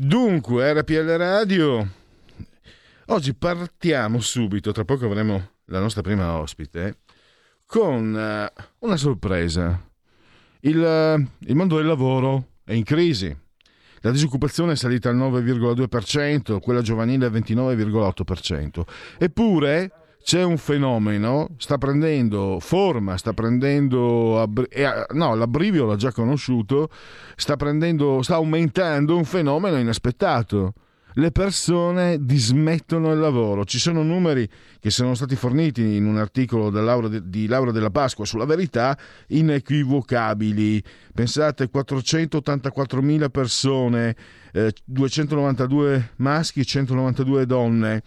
Dunque, RPL Radio. Oggi partiamo subito, tra poco avremo la nostra prima ospite, con uh, una sorpresa. Il, uh, il mondo del lavoro è in crisi. La disoccupazione è salita al 9,2%, quella giovanile al 29,8%. Eppure c'è un fenomeno, sta prendendo forma, sta prendendo, no, l'abbrivio l'ha già conosciuto, sta, prendendo, sta aumentando un fenomeno inaspettato. Le persone dismettono il lavoro. Ci sono numeri che sono stati forniti in un articolo Laura de, di Laura della Pasqua sulla verità inequivocabili. Pensate, 484.000 persone, eh, 292 maschi, 192 donne.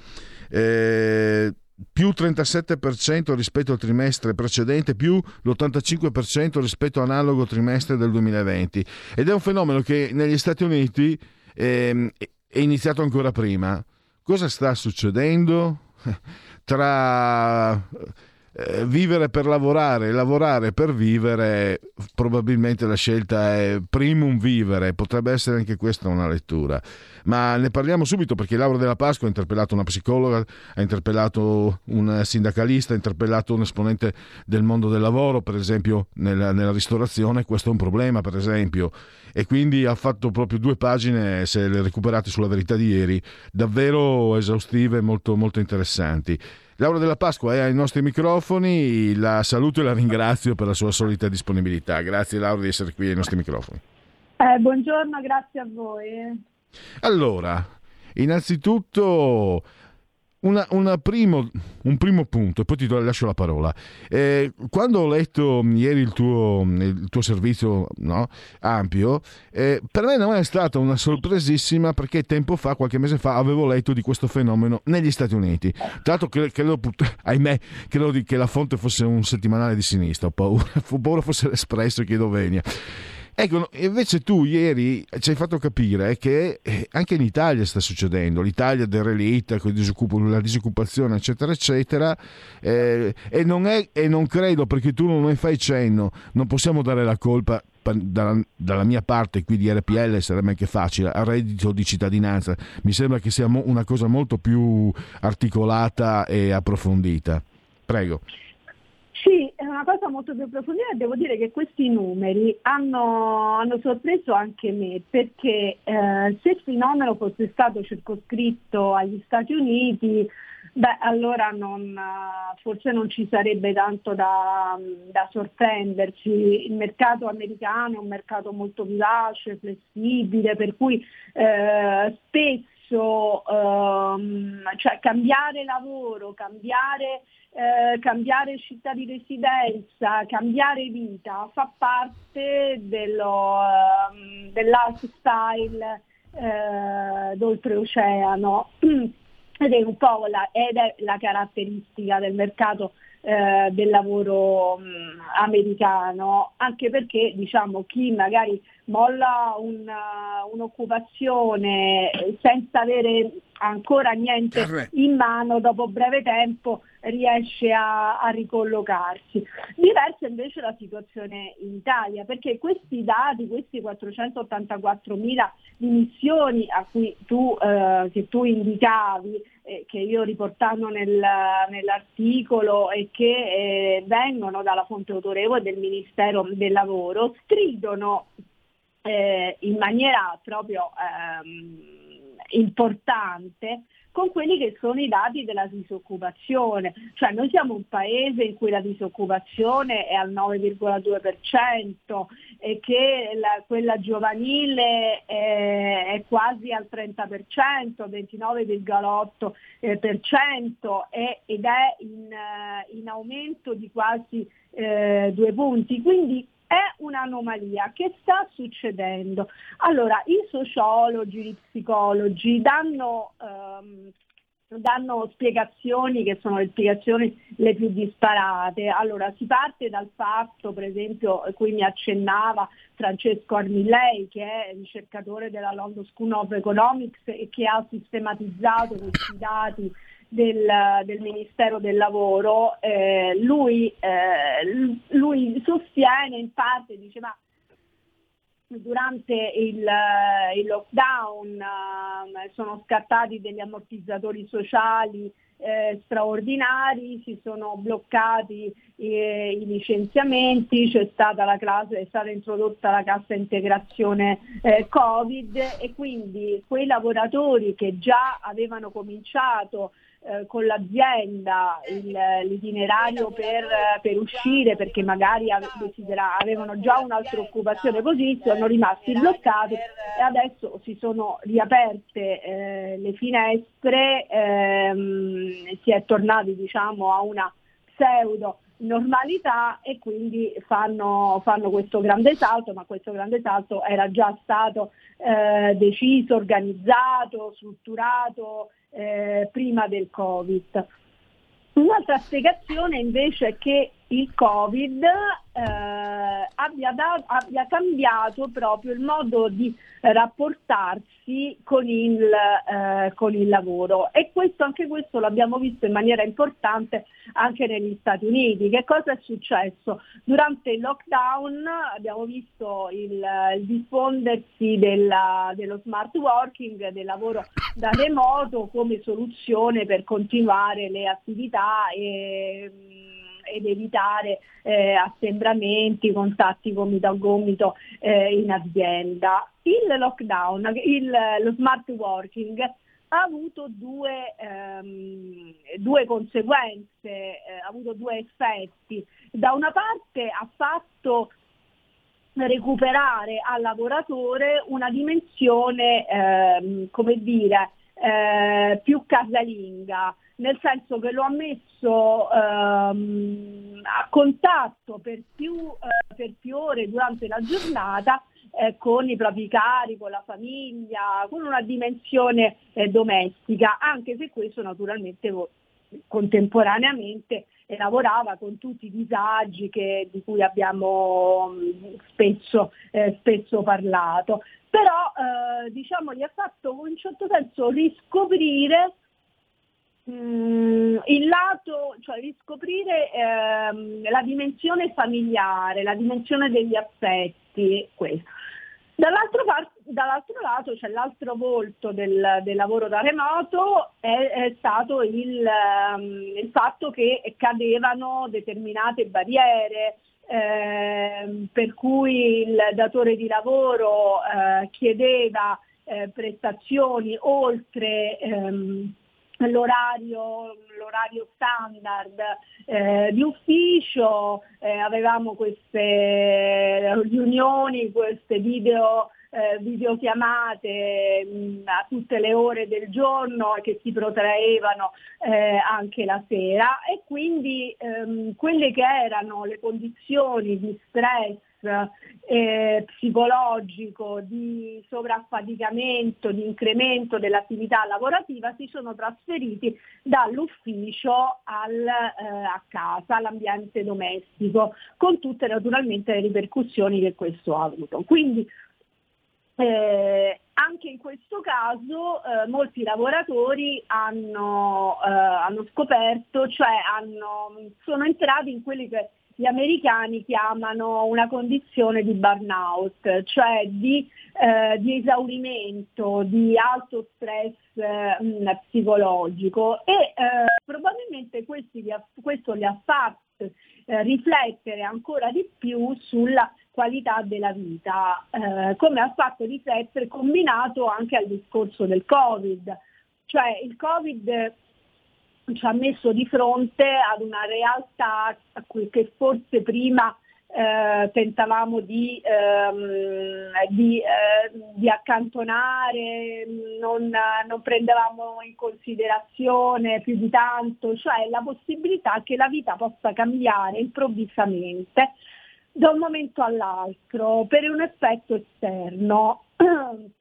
Eh, più 37% rispetto al trimestre precedente, più l'85% rispetto all'analogo trimestre del 2020. Ed è un fenomeno che negli Stati Uniti eh, è iniziato ancora prima. Cosa sta succedendo? Tra eh, vivere per lavorare e lavorare per vivere, probabilmente la scelta è primum vivere, potrebbe essere anche questa una lettura. Ma ne parliamo subito perché Laura della Pasqua ha interpellato una psicologa, ha interpellato un sindacalista, ha interpellato un esponente del mondo del lavoro, per esempio nella, nella ristorazione, questo è un problema, per esempio. E quindi ha fatto proprio due pagine, se le recuperate sulla verità di ieri, davvero esaustive, molto, molto interessanti. Laura della Pasqua è ai nostri microfoni, la saluto e la ringrazio per la sua solita disponibilità. Grazie Laura di essere qui ai nostri microfoni. Eh, buongiorno, grazie a voi. Allora, innanzitutto una, una primo, un primo punto, e poi ti lascio la parola. Eh, quando ho letto ieri il tuo, il tuo servizio no, ampio, eh, per me non è stata una sorpresissima perché tempo fa, qualche mese fa, avevo letto di questo fenomeno negli Stati Uniti. Tra l'altro, credo, ahimè, credo che la fonte fosse un settimanale di sinistra, ho paura, ho paura fosse l'Espresso, chiedo venia. Ecco, invece tu ieri ci hai fatto capire che eh, anche in Italia sta succedendo, l'Italia derelita, con la disoccupazione, eccetera, eccetera, eh, e, non è, e non credo, perché tu non ne fai cenno, non possiamo dare la colpa dalla, dalla, mia parte qui di RPL sarebbe anche facile, al reddito di cittadinanza, mi sembra che sia una cosa molto più articolata e approfondita. Prego. Sì, una cosa molto più approfondita e devo dire che questi numeri hanno, hanno sorpreso anche me perché eh, se il fenomeno fosse stato circoscritto agli Stati Uniti, beh, allora non, forse non ci sarebbe tanto da, da, sorprenderci. Il mercato americano è un mercato molto vivace, flessibile, per cui eh, spesso ehm, cioè, cambiare lavoro, cambiare eh, cambiare città di residenza, cambiare vita, fa parte dello, uh, del lifestyle eh, d'oltreoceano. Ed è un po' la, ed è la caratteristica del mercato eh, del lavoro mh, mm, americano, anche perché diciamo, chi magari molla una, un'occupazione senza avere ancora niente in mano, dopo breve tempo riesce a, a, ricollocarsi. Diversa invece la situazione in Italia, perché questi dati, questi 484 mila dimissioni a cui tu, eh, che tu indicavi, eh, che io riportando nel, nell'articolo e che eh, vengono dalla fonte autorevole del Ministero del Lavoro, stridono eh, in maniera proprio ehm, importante con quelli che sono i dati della disoccupazione. Cioè noi siamo un paese in cui la disoccupazione è al 9,2% e che la, quella giovanile è, è, quasi al 30%, 29,8% eh, ed è in, eh, in, aumento di quasi eh, due punti. Quindi è un'anomalia che sta succedendo. Allora, i sociologi, gli psicologi danno, ehm, danno spiegazioni che sono le spiegazioni le più disparate. Allora, si parte dal fatto, per esempio, cui mi accennava Francesco Armillei, che è ricercatore della London School of Economics e che ha sistematizzato questi dati del, del, Ministero del Lavoro, eh, lui, eh, lui, sostiene in parte, dice ma durante il, il lockdown uh, sono scattati degli ammortizzatori sociali eh, straordinari, si sono bloccati eh, i licenziamenti, c'è stata la classe, è stata introdotta la cassa integrazione eh, Covid e quindi quei lavoratori che già avevano cominciato eh, con l'azienda il, l'itinerario per, per, uscire perché magari avevano già un'altra occupazione così, sono rimasti bloccati e adesso si sono riaperte eh, le finestre, ehm, si è tornati diciamo, a una pseudo normalità e quindi fanno, fanno, questo grande salto, ma questo grande salto era già stato eh, deciso, organizzato, strutturato eh, prima del Covid. Un'altra spiegazione invece è che il Covid eh, abbia, da, abbia, cambiato proprio il modo di rapportarsi con il, eh, con il, lavoro e questo, anche questo l'abbiamo visto in maniera importante anche negli Stati Uniti. Che cosa è successo? Durante il lockdown abbiamo visto il, il diffondersi della, dello smart working, del lavoro da remoto come soluzione per continuare le attività e ed evitare eh, assembramenti, contatti gomito a gomito eh, in azienda. Il lockdown, il, lo smart working ha avuto due, ehm, due conseguenze, eh, ha avuto due effetti. Da una parte ha fatto recuperare al lavoratore una dimensione, ehm, come dire, eh, più casalinga, nel senso che lo ha messo ehm, a contatto per più, eh, per più, ore durante la giornata eh, con i propri cari, con la famiglia, con una dimensione eh, domestica, anche se questo naturalmente contemporaneamente lavorava con tutti i disagi che, di cui abbiamo mm, spesso, eh, spesso parlato. Però eh, diciamo, gli ha fatto in un certo senso riscoprire il lato, cioè riscoprire ehm, la dimensione familiare, la dimensione degli affetti, questo. Dall'altro, par- dall'altro lato, cioè l'altro volto del, del lavoro da remoto è, è stato il, um, il, fatto che cadevano determinate barriere, eh, per cui il datore di lavoro eh, chiedeva eh, prestazioni oltre ehm, l'orario, l'orario standard eh, di ufficio, eh, avevamo queste riunioni, queste video, eh, videochiamate mh, mm, a tutte le ore del giorno che si protraevano eh, anche la sera. E quindi ehm, quelle che erano le condizioni di stress eh, psicologico, di sovraffaticamento, di incremento dell'attività lavorativa si sono trasferiti dall'ufficio al, eh, a casa, all'ambiente domestico, con tutte naturalmente le ripercussioni che questo ha avuto. Quindi eh, anche in questo caso eh, molti lavoratori hanno, eh, hanno scoperto, cioè hanno, sono entrati in quelli che gli americani chiamano una condizione di burnout, cioè di, eh, di esaurimento, di alto stress eh, mh, psicologico e eh, probabilmente li ha, questo li ha fatto eh, riflettere ancora di più sulla qualità della vita, eh, come ha fatto riflettere combinato anche al discorso del Covid. Cioè il Covid ci ha messo di fronte ad una realtà che forse prima eh, tentavamo di, ehm, di, eh, di accantonare, non, non, prendevamo in considerazione più di tanto, cioè la possibilità che la vita possa cambiare improvvisamente da un momento all'altro per un effetto esterno.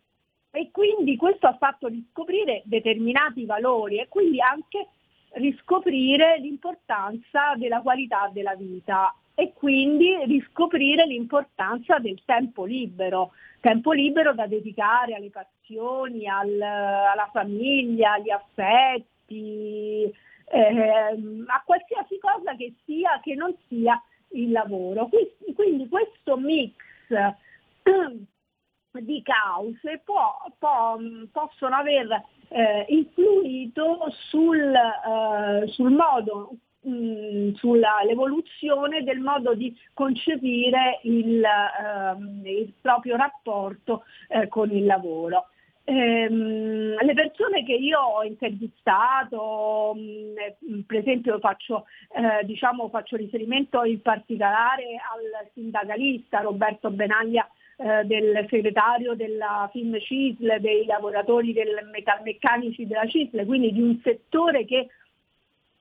E quindi questo ha fatto riscoprire determinati valori e quindi anche riscoprire l'importanza della qualità della vita e quindi riscoprire l'importanza del tempo libero, tempo libero da dedicare alle passioni, al, alla famiglia, agli affetti, eh, a qualsiasi cosa che sia che non sia il lavoro. Quindi, quindi questo mix di cause può, può, possono aver eh, influito sul, eh, sul modo mh, sull'evoluzione del modo di concepire il, ehm, il proprio rapporto eh, con il lavoro. Ehm, le persone che io ho intervistato, mh, per esempio faccio, eh, diciamo, faccio, riferimento in particolare al sindacalista Roberto Benaglia eh, del segretario della Film CISL, dei lavoratori del metalmeccanici della CISL, quindi di un settore che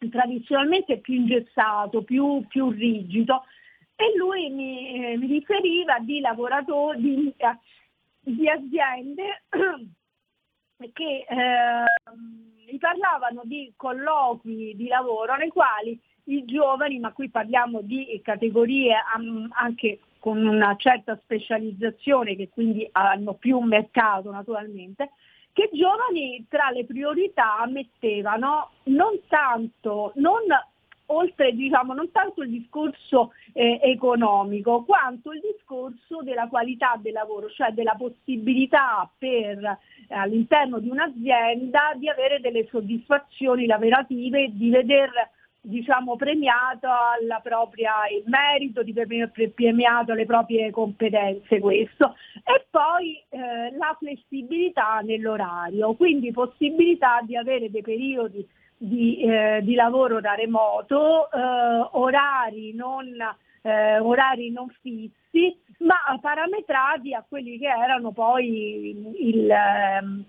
tradizionalmente più ingessato, più, più rigido. E lui mi, eh, mi riferiva di lavoratori, di, di aziende che eh, parlavano di colloqui di lavoro nei quali i giovani, ma qui parliamo di categorie anche con una certa specializzazione che quindi hanno più un mercato naturalmente, che giovani tra le priorità mettevano non tanto, non oltre diciamo non tanto il discorso eh, economico quanto il discorso della qualità del lavoro, cioè della possibilità per eh, all'interno di un'azienda di avere delle soddisfazioni lavorative, di veder diciamo, premiato alla propria, il merito, di premiato le proprie competenze questo. E poi eh, la flessibilità nell'orario, quindi possibilità di avere dei periodi di, eh, di lavoro da remoto, eh, orari, non, eh, orari non fissi, ma parametrati a quelli che erano poi il, il ehm,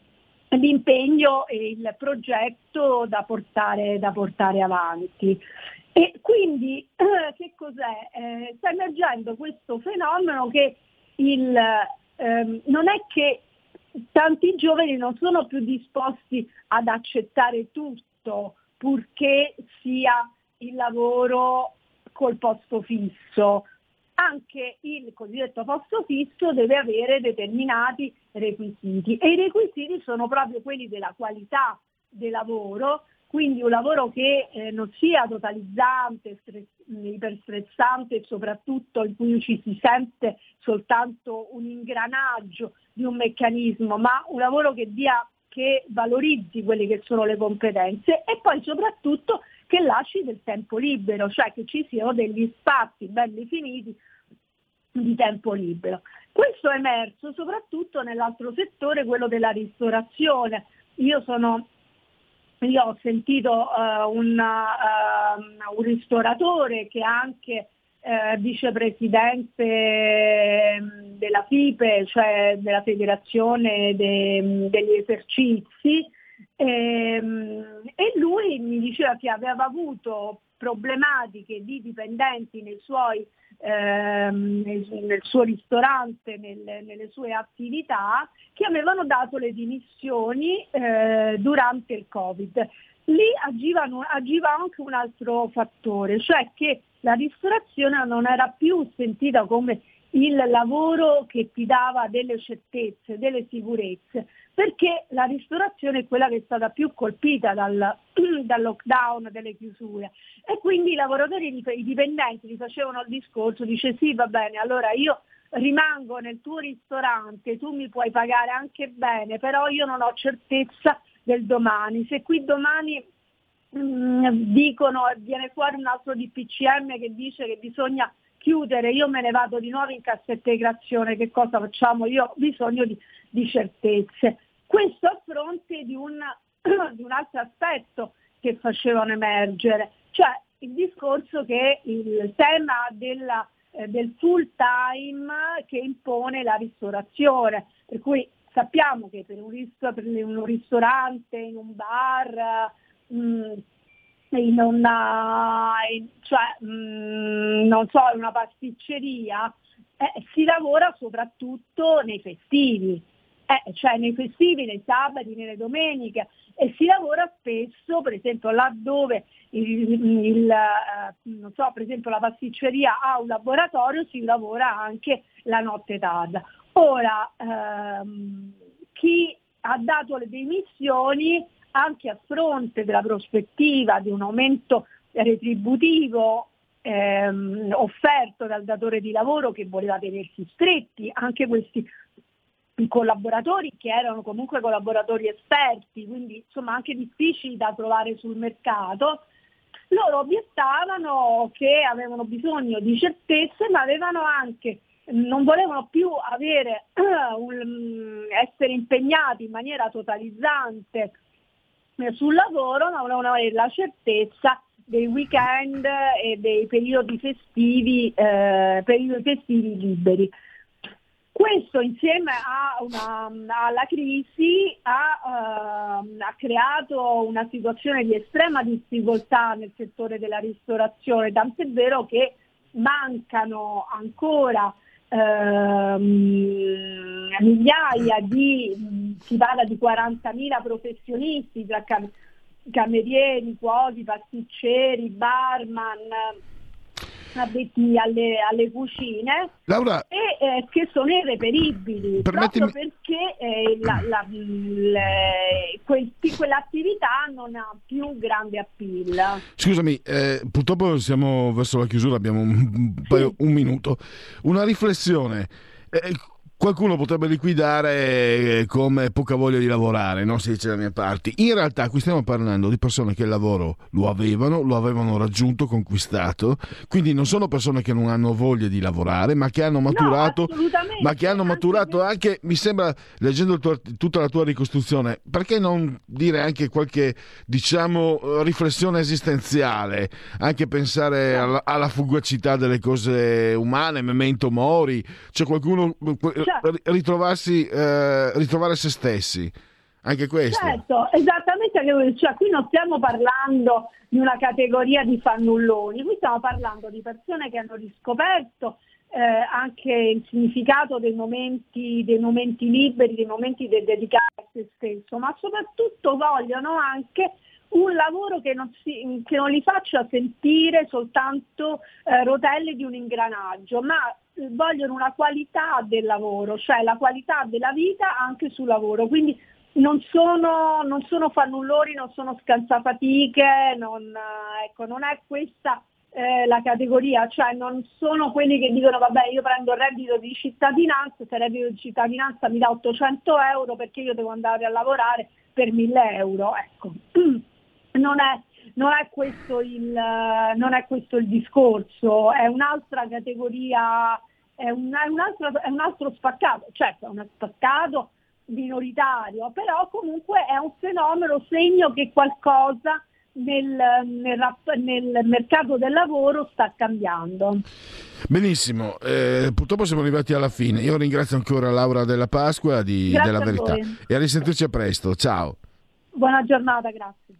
l'impegno e il progetto da portare, da portare avanti. E quindi eh, che cos'è? Eh, sta emergendo questo fenomeno che il, ehm, non è che tanti giovani non sono più disposti ad accettare tutto purché sia il lavoro col posto fisso, anche il cosiddetto posto fisso deve avere determinati requisiti e i requisiti sono proprio quelli della qualità del lavoro, quindi un lavoro che eh, non sia totalizzante, stress, iperstressante e soprattutto in cui ci si sente soltanto un ingranaggio di un meccanismo, ma un lavoro che, dia, che valorizzi quelle che sono le competenze e poi soprattutto che lasci del tempo libero, cioè che ci siano degli spazi ben definiti di tempo libero. Questo è emerso soprattutto nell'altro settore, quello della ristorazione. Io, sono, io ho sentito uh, una, uh, un ristoratore che è anche uh, vicepresidente ehm, della FIPE, cioè della Federazione de, degli Esercizi, e, ehm, e lui mi diceva che aveva avuto problematiche di dipendenti nei suoi ehm, nel, suo ristorante, nel, nelle sue attività, che avevano dato le dimissioni eh, durante il Covid. Lì agivano, agiva anche un altro fattore, cioè che la ristorazione non era più sentita come il lavoro che ti dava delle certezze, delle sicurezze, perché la ristorazione è quella che è stata più colpita dal, dal lockdown, delle chiusure. E quindi i lavoratori, i dipendenti gli facevano il discorso, dice sì va bene, allora io rimango nel tuo ristorante, tu mi puoi pagare anche bene, però io non ho certezza del domani, se qui domani mh, mm, dicono, viene fuori un altro DPCM che dice che bisogna chiudere, io me ne vado di nuovo in cassetta integrazione, che cosa facciamo? Io ho bisogno di, di certezze. Questo a fronte di un, di un altro aspetto che facevano emergere, cioè il discorso che il tema della, eh, del full time che impone la ristorazione, per cui sappiamo che per un, per un ristorante, in un bar, mh, mm, in una, in, cioè, mh, mm, non so, in una pasticceria, eh, si lavora soprattutto nei festivi, eh, cioè nei festivi, nei sabati, nelle domeniche e si lavora spesso, per esempio laddove il, il, eh, so, per esempio la pasticceria ha un laboratorio, si lavora anche la notte tarda. Ora, ehm, chi ha dato le dimissioni anche a fronte della prospettiva di un aumento retributivo ehm, offerto dal datore di lavoro che voleva tenersi stretti, anche questi collaboratori che erano comunque collaboratori esperti, quindi insomma anche difficili da trovare sul mercato, loro obiettavano che avevano bisogno di certezze ma avevano anche non volevano più avere, essere impegnati in maniera totalizzante sul lavoro, ma volevano avere la certezza dei weekend e dei periodi festivi, eh, periodi festivi liberi. Questo insieme una, alla crisi ha, uh, ha, creato una situazione di estrema difficoltà nel settore della ristorazione, tant'è vero che mancano ancora ehm, migliaia di, si parla di 40.000 professionisti tra cam- camerieri, cuochi, pasticceri, barman, addetti alle, alle cucine Laura, e eh, che sono irreperibili permettimi... proprio perché eh, la, la, le, quel, quell'attività non ha più grande appeal. Scusami, eh, purtroppo siamo verso la chiusura, abbiamo un, un, un minuto. Una riflessione. Qualcuno potrebbe liquidare eh, come poca voglia di lavorare, non si dice da mie parti. In realtà qui stiamo parlando di persone che il lavoro lo avevano, lo avevano raggiunto, conquistato, quindi non sono persone che non hanno voglia di lavorare, ma che hanno maturato, no, ma che hanno maturato anche, mi sembra, leggendo tuo, tutta la tua ricostruzione, perché non dire anche qualche, diciamo, riflessione esistenziale, anche pensare alla, alla fugacità delle cose umane, memento mori, c'è qualcuno certo. ritrovarsi, eh, ritrovare se stessi. Anche questo. Certo, esattamente. Cioè, qui non stiamo parlando di una categoria di fannulloni, qui stiamo parlando di persone che hanno riscoperto eh, anche il significato dei momenti, dei momenti liberi, dei momenti de- dedicati a se stesso, ma soprattutto vogliono anche un lavoro che non, si, che non li faccia sentire soltanto eh, rotelle di un ingranaggio, ma vogliono una qualità del lavoro, cioè la qualità della vita anche sul lavoro. Quindi non sono, non sono fannullori, non sono scansafatiche, non, ecco, non è questa eh, la categoria, cioè non sono quelli che dicono vabbè io prendo il reddito di cittadinanza, se il reddito di cittadinanza mi dà 800 euro perché io devo andare a lavorare per 1000 euro. Ecco. Non è, non è, questo, il, non è questo il discorso, è un'altra categoria è un, è un, altro, è un altro spaccato, certo è uno spaccato minoritario, però comunque è un fenomeno segno che qualcosa nel, nel, nel, mercato del lavoro sta cambiando. Benissimo, eh, purtroppo siamo arrivati alla fine. Io ringrazio ancora Laura della Pasqua di, della Verità e a risentirci a presto. Ciao. Buona giornata, grazie.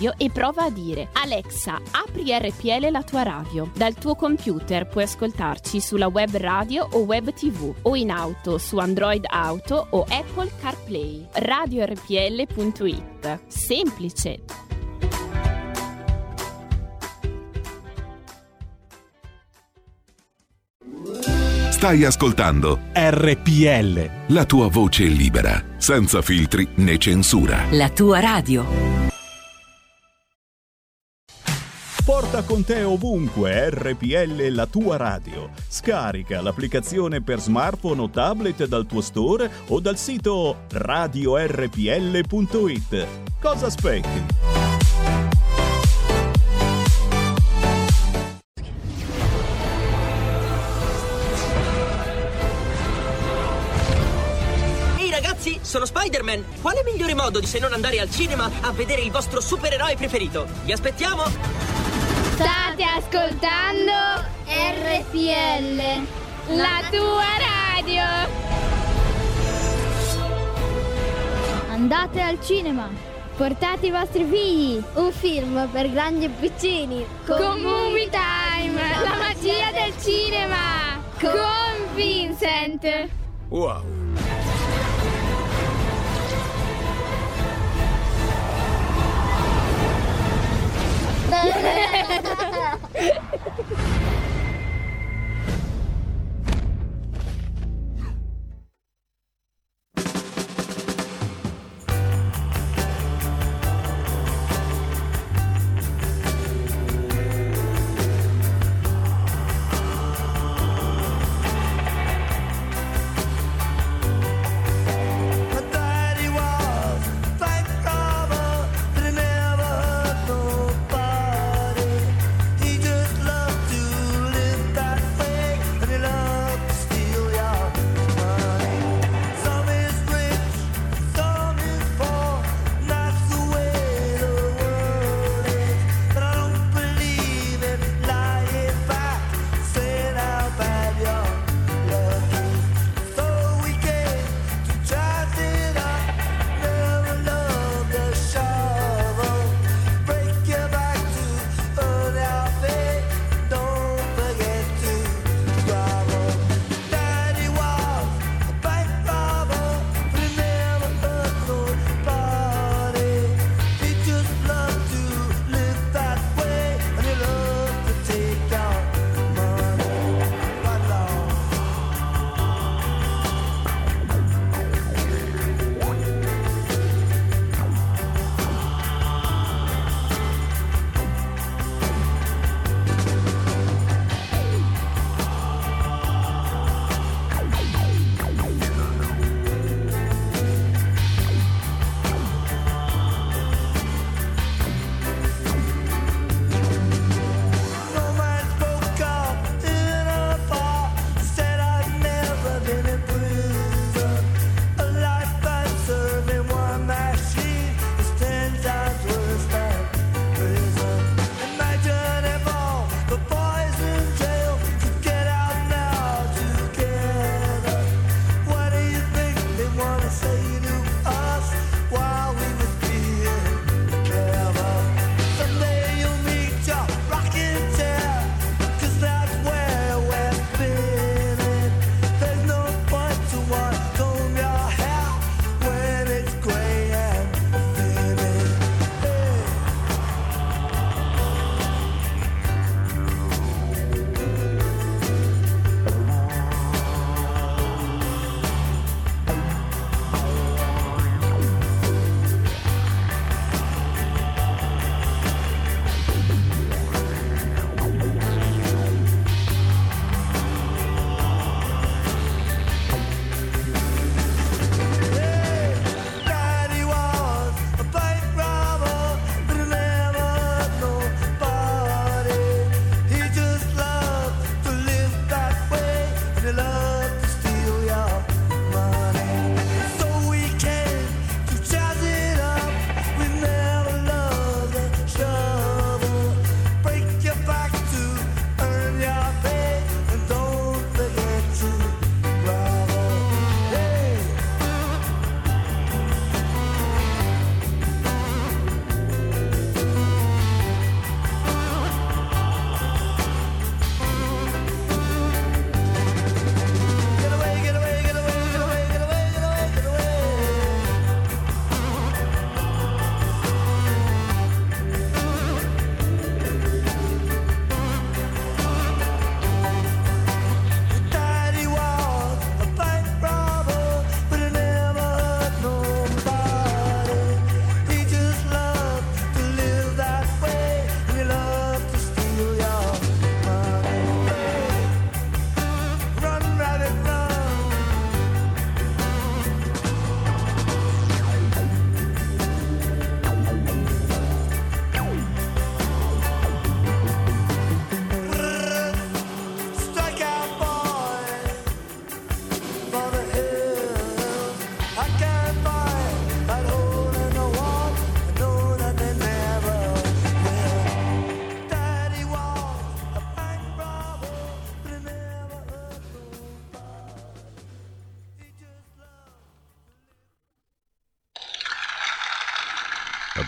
radio e prova a dire Alexa, apri RPL la tua radio. Dal tuo computer puoi ascoltarci sulla web radio o web tv o in auto su Android Auto o Apple CarPlay. RadioRPL.it. Semplice! Stai ascoltando RPL. La tua voce libera, senza filtri né censura. La tua radio. Porta con te ovunque RPL la tua radio. Scarica l'applicazione per smartphone o tablet dal tuo store o dal sito radiorpl.it. Cosa aspetti? ragazzi, sono Spider-Man. Quale migliore modo di se non andare al cinema a vedere il vostro supereroe preferito? Vi aspettiamo! State ascoltando RPL, la tua radio. Andate al cinema. Portate i vostri figli. Un film per grandi e piccini. Con, Con Movie Time, la magia del cinema. Con Vincent. Wow. 哈哈哈哈哈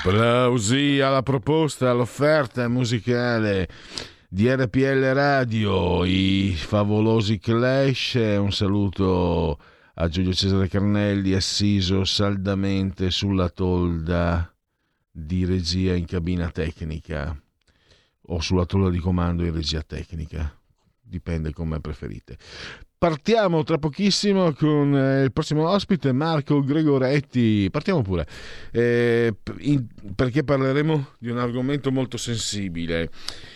Applausi alla proposta, all'offerta musicale di RPL Radio, i favolosi Clash. Un saluto a Giulio Cesare Carnelli, assiso saldamente sulla tolda di regia in cabina tecnica o sulla tolla di comando in regia tecnica, dipende come preferite. Partiamo tra pochissimo con eh, il prossimo ospite, Marco Gregoretti. Partiamo pure, eh, in, perché parleremo di un argomento molto sensibile.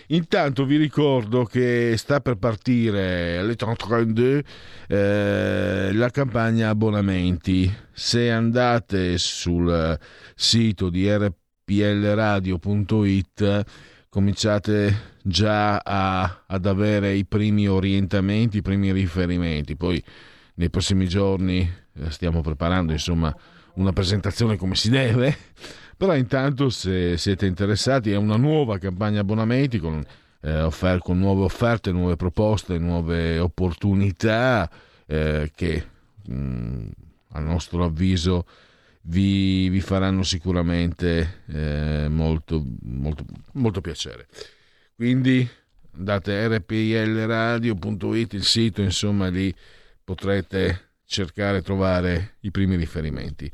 Intanto vi ricordo che sta per partire alle 32 eh, la campagna abbonamenti. Se andate sul sito di rplradio.it cominciate già a, ad avere i primi orientamenti, i primi riferimenti. Poi nei prossimi giorni eh, stiamo preparando insomma una presentazione come si deve. Però intanto se siete interessati è una nuova campagna abbonamenti con, eh, offer- con nuove offerte, nuove proposte, nuove opportunità eh, che mh, mm, a nostro avviso vi, vi faranno sicuramente eh, molto, molto, molto piacere. Quindi andate rplradio.it, il sito, insomma lì potrete cercare e trovare i primi riferimenti.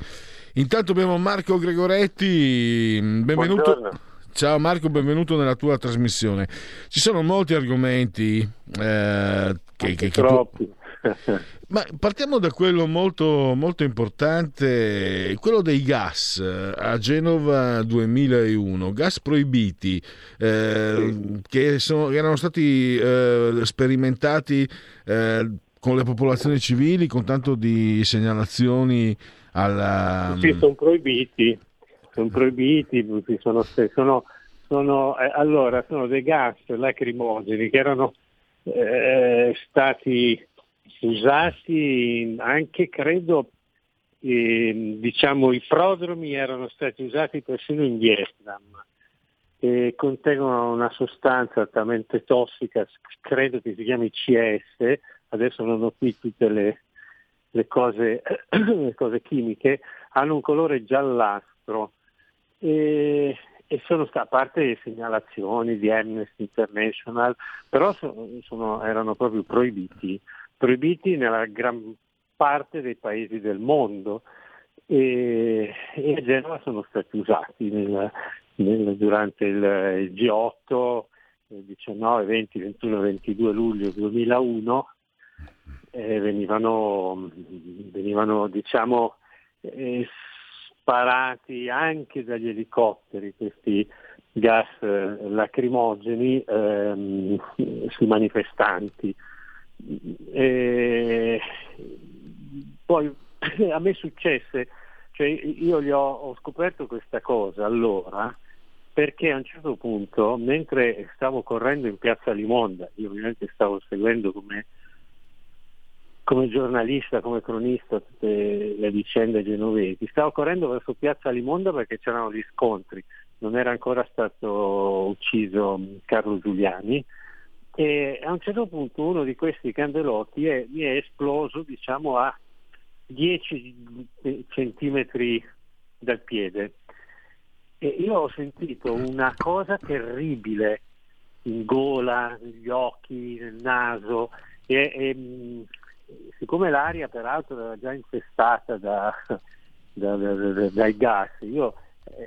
Intanto abbiamo Marco Gregoretti, benvenuto. Buongiorno. Ciao Marco, benvenuto nella tua trasmissione. Ci sono molti argomenti eh, che, che, che, troppi. Ma partiamo da quello molto, molto importante, quello dei gas a Genova 2001, gas proibiti eh, che, sono, erano stati eh, sperimentati eh, con le popolazioni civili, con tanto di segnalazioni alla... Sì, sono proibiti, sono proibiti, sono, sono, sono eh, allora, sono dei gas lacrimogeni che erano eh, stati usati anche, credo, eh, diciamo, i prodromi erano stati usati persino in Vietnam e contengono una sostanza altamente tossica, credo che si chiami CS, adesso non ho qui tutte le, le, cose, le cose, chimiche, hanno un colore giallastro e, e sono a parte le segnalazioni di Amnesty International, però sono, sono, erano proprio proibiti proibiti nella gran parte dei paesi del mondo e, e a Genova sono stati usati nel, nel, durante il, il G8 il 19, 20, 21, 22 luglio 2001 eh, venivano, venivano diciamo, eh, sparati anche dagli elicotteri questi gas eh, lacrimogeni ehm, sui manifestanti. E poi a me successe, cioè io gli ho, ho scoperto questa cosa allora perché a un certo punto, mentre stavo correndo in piazza Limonda, io ovviamente stavo seguendo come, come giornalista, come cronista tutte le vicende genovesi, stavo correndo verso piazza Limonda perché c'erano gli scontri, non era ancora stato ucciso Carlo Giuliani, e a un certo punto uno di questi candelotti è, è esploso diciamo a 10 centimetri dal piede e io ho sentito una cosa terribile in gola, negli occhi, nel naso e, e siccome l'aria peraltro era già infestata da, da, da, dai gas, io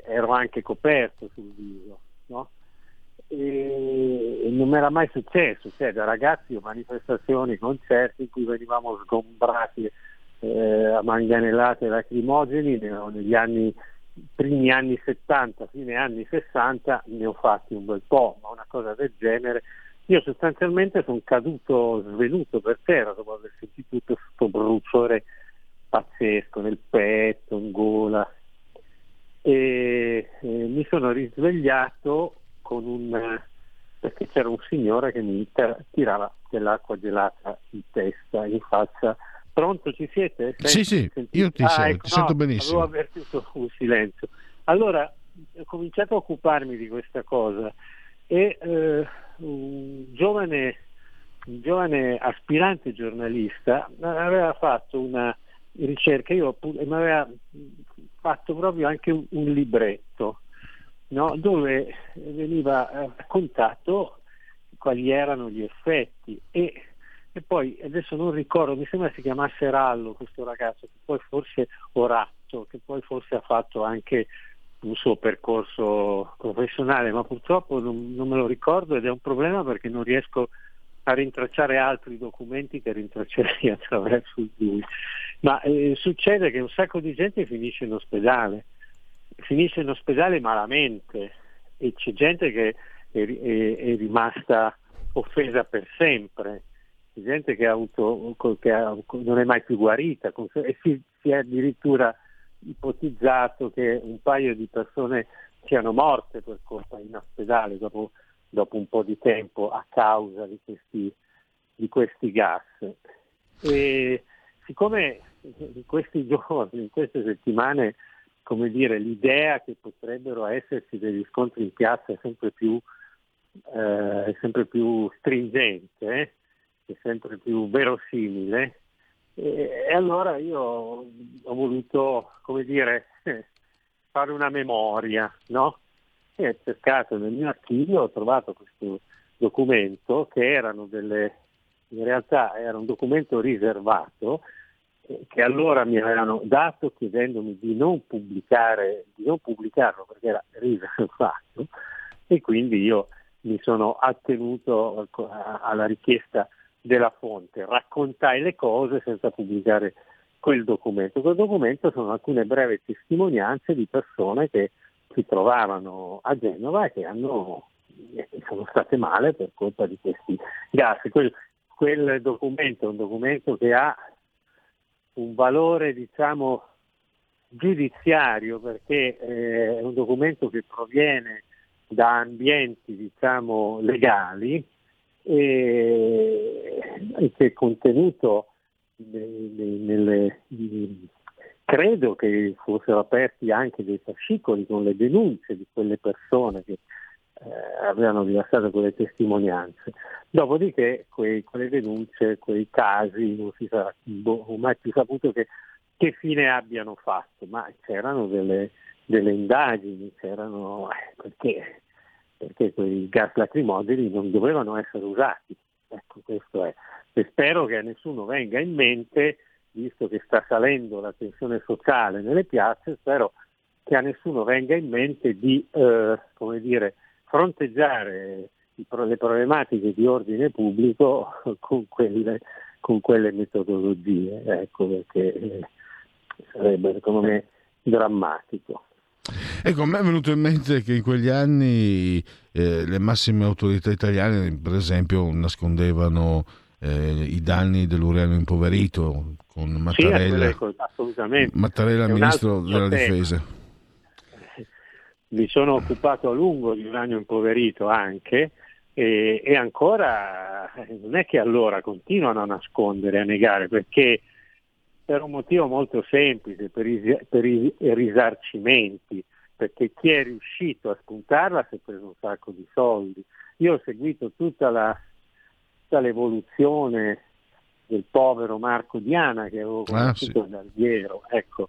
ero anche coperto sul viso, no? E non mi era mai successo, cioè da ragazzi o manifestazioni, concerti in cui venivamo sgombrati eh, a manganellate lacrimogeni negli anni, primi anni 70, fine anni 60 ne ho fatti un bel po', ma una cosa del genere. Io sostanzialmente sono caduto svenuto per terra dopo aver sentito tutto questo bruciore pazzesco nel petto, in gola. E, e mi sono risvegliato con un perché c'era un signore che mi tirava dell'acqua gelata in testa, in faccia. Pronto, ci siete? Senti, sì, sì, sentite? io ti, ah, sento, ecco, ti sento no, benissimo. Avevo avvertito un silenzio. Allora, ho cominciato a occuparmi di questa cosa e eh, un, giovane, un giovane aspirante giornalista aveva fatto una ricerca, io mi aveva fatto proprio anche un, un libretto no? dove veniva eh, raccontato quali erano gli effetti e, e, poi adesso non ricordo, mi sembra si chiamasse Rallo questo ragazzo, che poi forse Oratto, che poi forse ha fatto anche un suo percorso professionale, ma purtroppo non, non me lo ricordo ed è un problema perché non riesco a rintracciare altri documenti che rintraccerei attraverso lui. Ma eh, succede che un sacco di gente finisce in ospedale, finisce in ospedale malamente e c'è gente che è, è, è rimasta offesa per sempre, c'è gente che, avuto, che ha, non è mai più guarita e si, si è addirittura ipotizzato che un paio di persone siano morte per colpa in ospedale dopo dopo un po' di tempo a causa di questi, di questi gas. E siccome in questi giorni, in queste settimane, come dire, l'idea che potrebbero esserci degli scontri in piazza è sempre più, eh, sempre più stringente, è sempre più verosimile, e, e allora io ho voluto, come dire, fare una memoria, no? e ho cercato nel mio archivio, ho trovato questo documento che erano delle, in realtà era un documento riservato che allora mi avevano dato chiedendomi di non di non pubblicarlo perché era riservato e quindi io mi sono attenuto alla richiesta della fonte, raccontai le cose senza pubblicare quel documento. Quel documento sono alcune brevi testimonianze di persone che si trovavano a Genova e che hanno, sono state male per colpa di questi gas. Quel, quel documento è un documento che ha un valore diciamo giudiziario perché eh, è un documento che proviene da ambienti diciamo legali e, che è contenuto nelle, nelle, credo che fossero aperti anche dei fascicoli con le denunce di quelle persone che eh, avevano rilasciato quelle testimonianze. Dopodiché quei, quelle denunce, quei casi non si sarà boh, mai più saputo che, che, fine abbiano fatto, ma c'erano delle, delle indagini, c'erano, eh, perché, perché quei gas lacrimogeni non dovevano essere usati. Ecco, questo è. E spero che a nessuno venga in mente visto che sta salendo la tensione sociale nelle piazze, spero che a nessuno venga in mente di eh, dire, fronteggiare le problematiche di ordine pubblico con quelle, con quelle metodologie, ecco perché sarebbe secondo me drammatico. Ecco, a me è venuto in mente che in quegli anni eh, le massime autorità italiane, per esempio, nascondevano eh, i danni dell'uranio impoverito con Mattarella, sì, assolutamente. Mattarella ministro della tema. difesa. Mi sono occupato a lungo di uranio impoverito anche e, e ancora non è che allora continuano a nascondere, a negare, perché per un motivo molto semplice, per i, per i risarcimenti, perché chi è riuscito a spuntarla si è preso un sacco di soldi. Io ho seguito tutta la tutta l'evoluzione del povero Marco Diana che avevo conosciuto ah, sì. da Alghiero, ecco,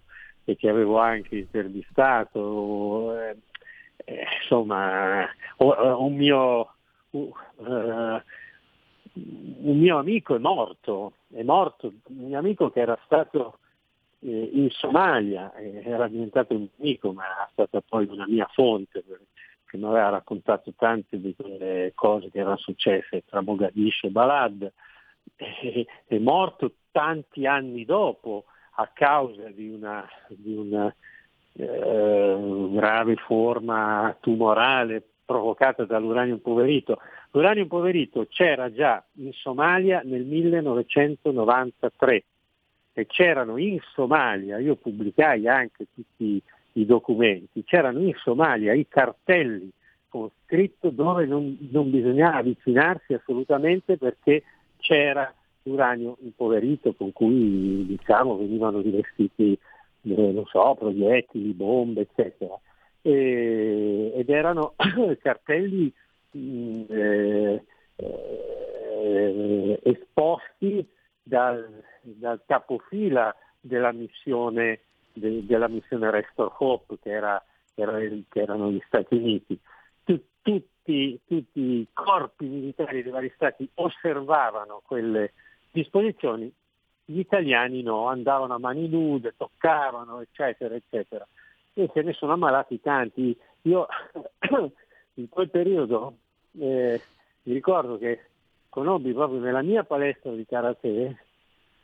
e che avevo anche intervistato, eh, eh, insomma, un mio, uh, un mio amico è morto, è morto, un mio amico che era stato eh, in Somalia, era diventato un amico, ma era stata poi una mia fonte, che mi aveva raccontato tante di quelle cose che erano successe tra Mogadiscio e Balad, è morto tanti anni dopo a causa di una, di una eh, grave forma tumorale provocata dall'uranio impoverito. L'uranio impoverito c'era già in Somalia nel 1993 e c'erano in Somalia, io pubblicai anche tutti i documenti, c'erano in Somalia i cartelli con scritto dove non, non bisognava avvicinarsi assolutamente perché c'era uranio impoverito con cui diciamo, venivano rivestiti eh, so, proiettili, bombe, eccetera. E, ed erano cartelli mh, eh, eh, esposti dal, dal capofila della missione de, della missione Restore Hope, che era che erano gli Stati Uniti, tutti, tutti i corpi militari dei vari stati osservavano quelle disposizioni, gli italiani no, andavano a mani nude, toccavano, eccetera, eccetera. E se ne sono ammalati tanti. Io in quel periodo eh, mi ricordo che conobbi proprio nella mia palestra di karate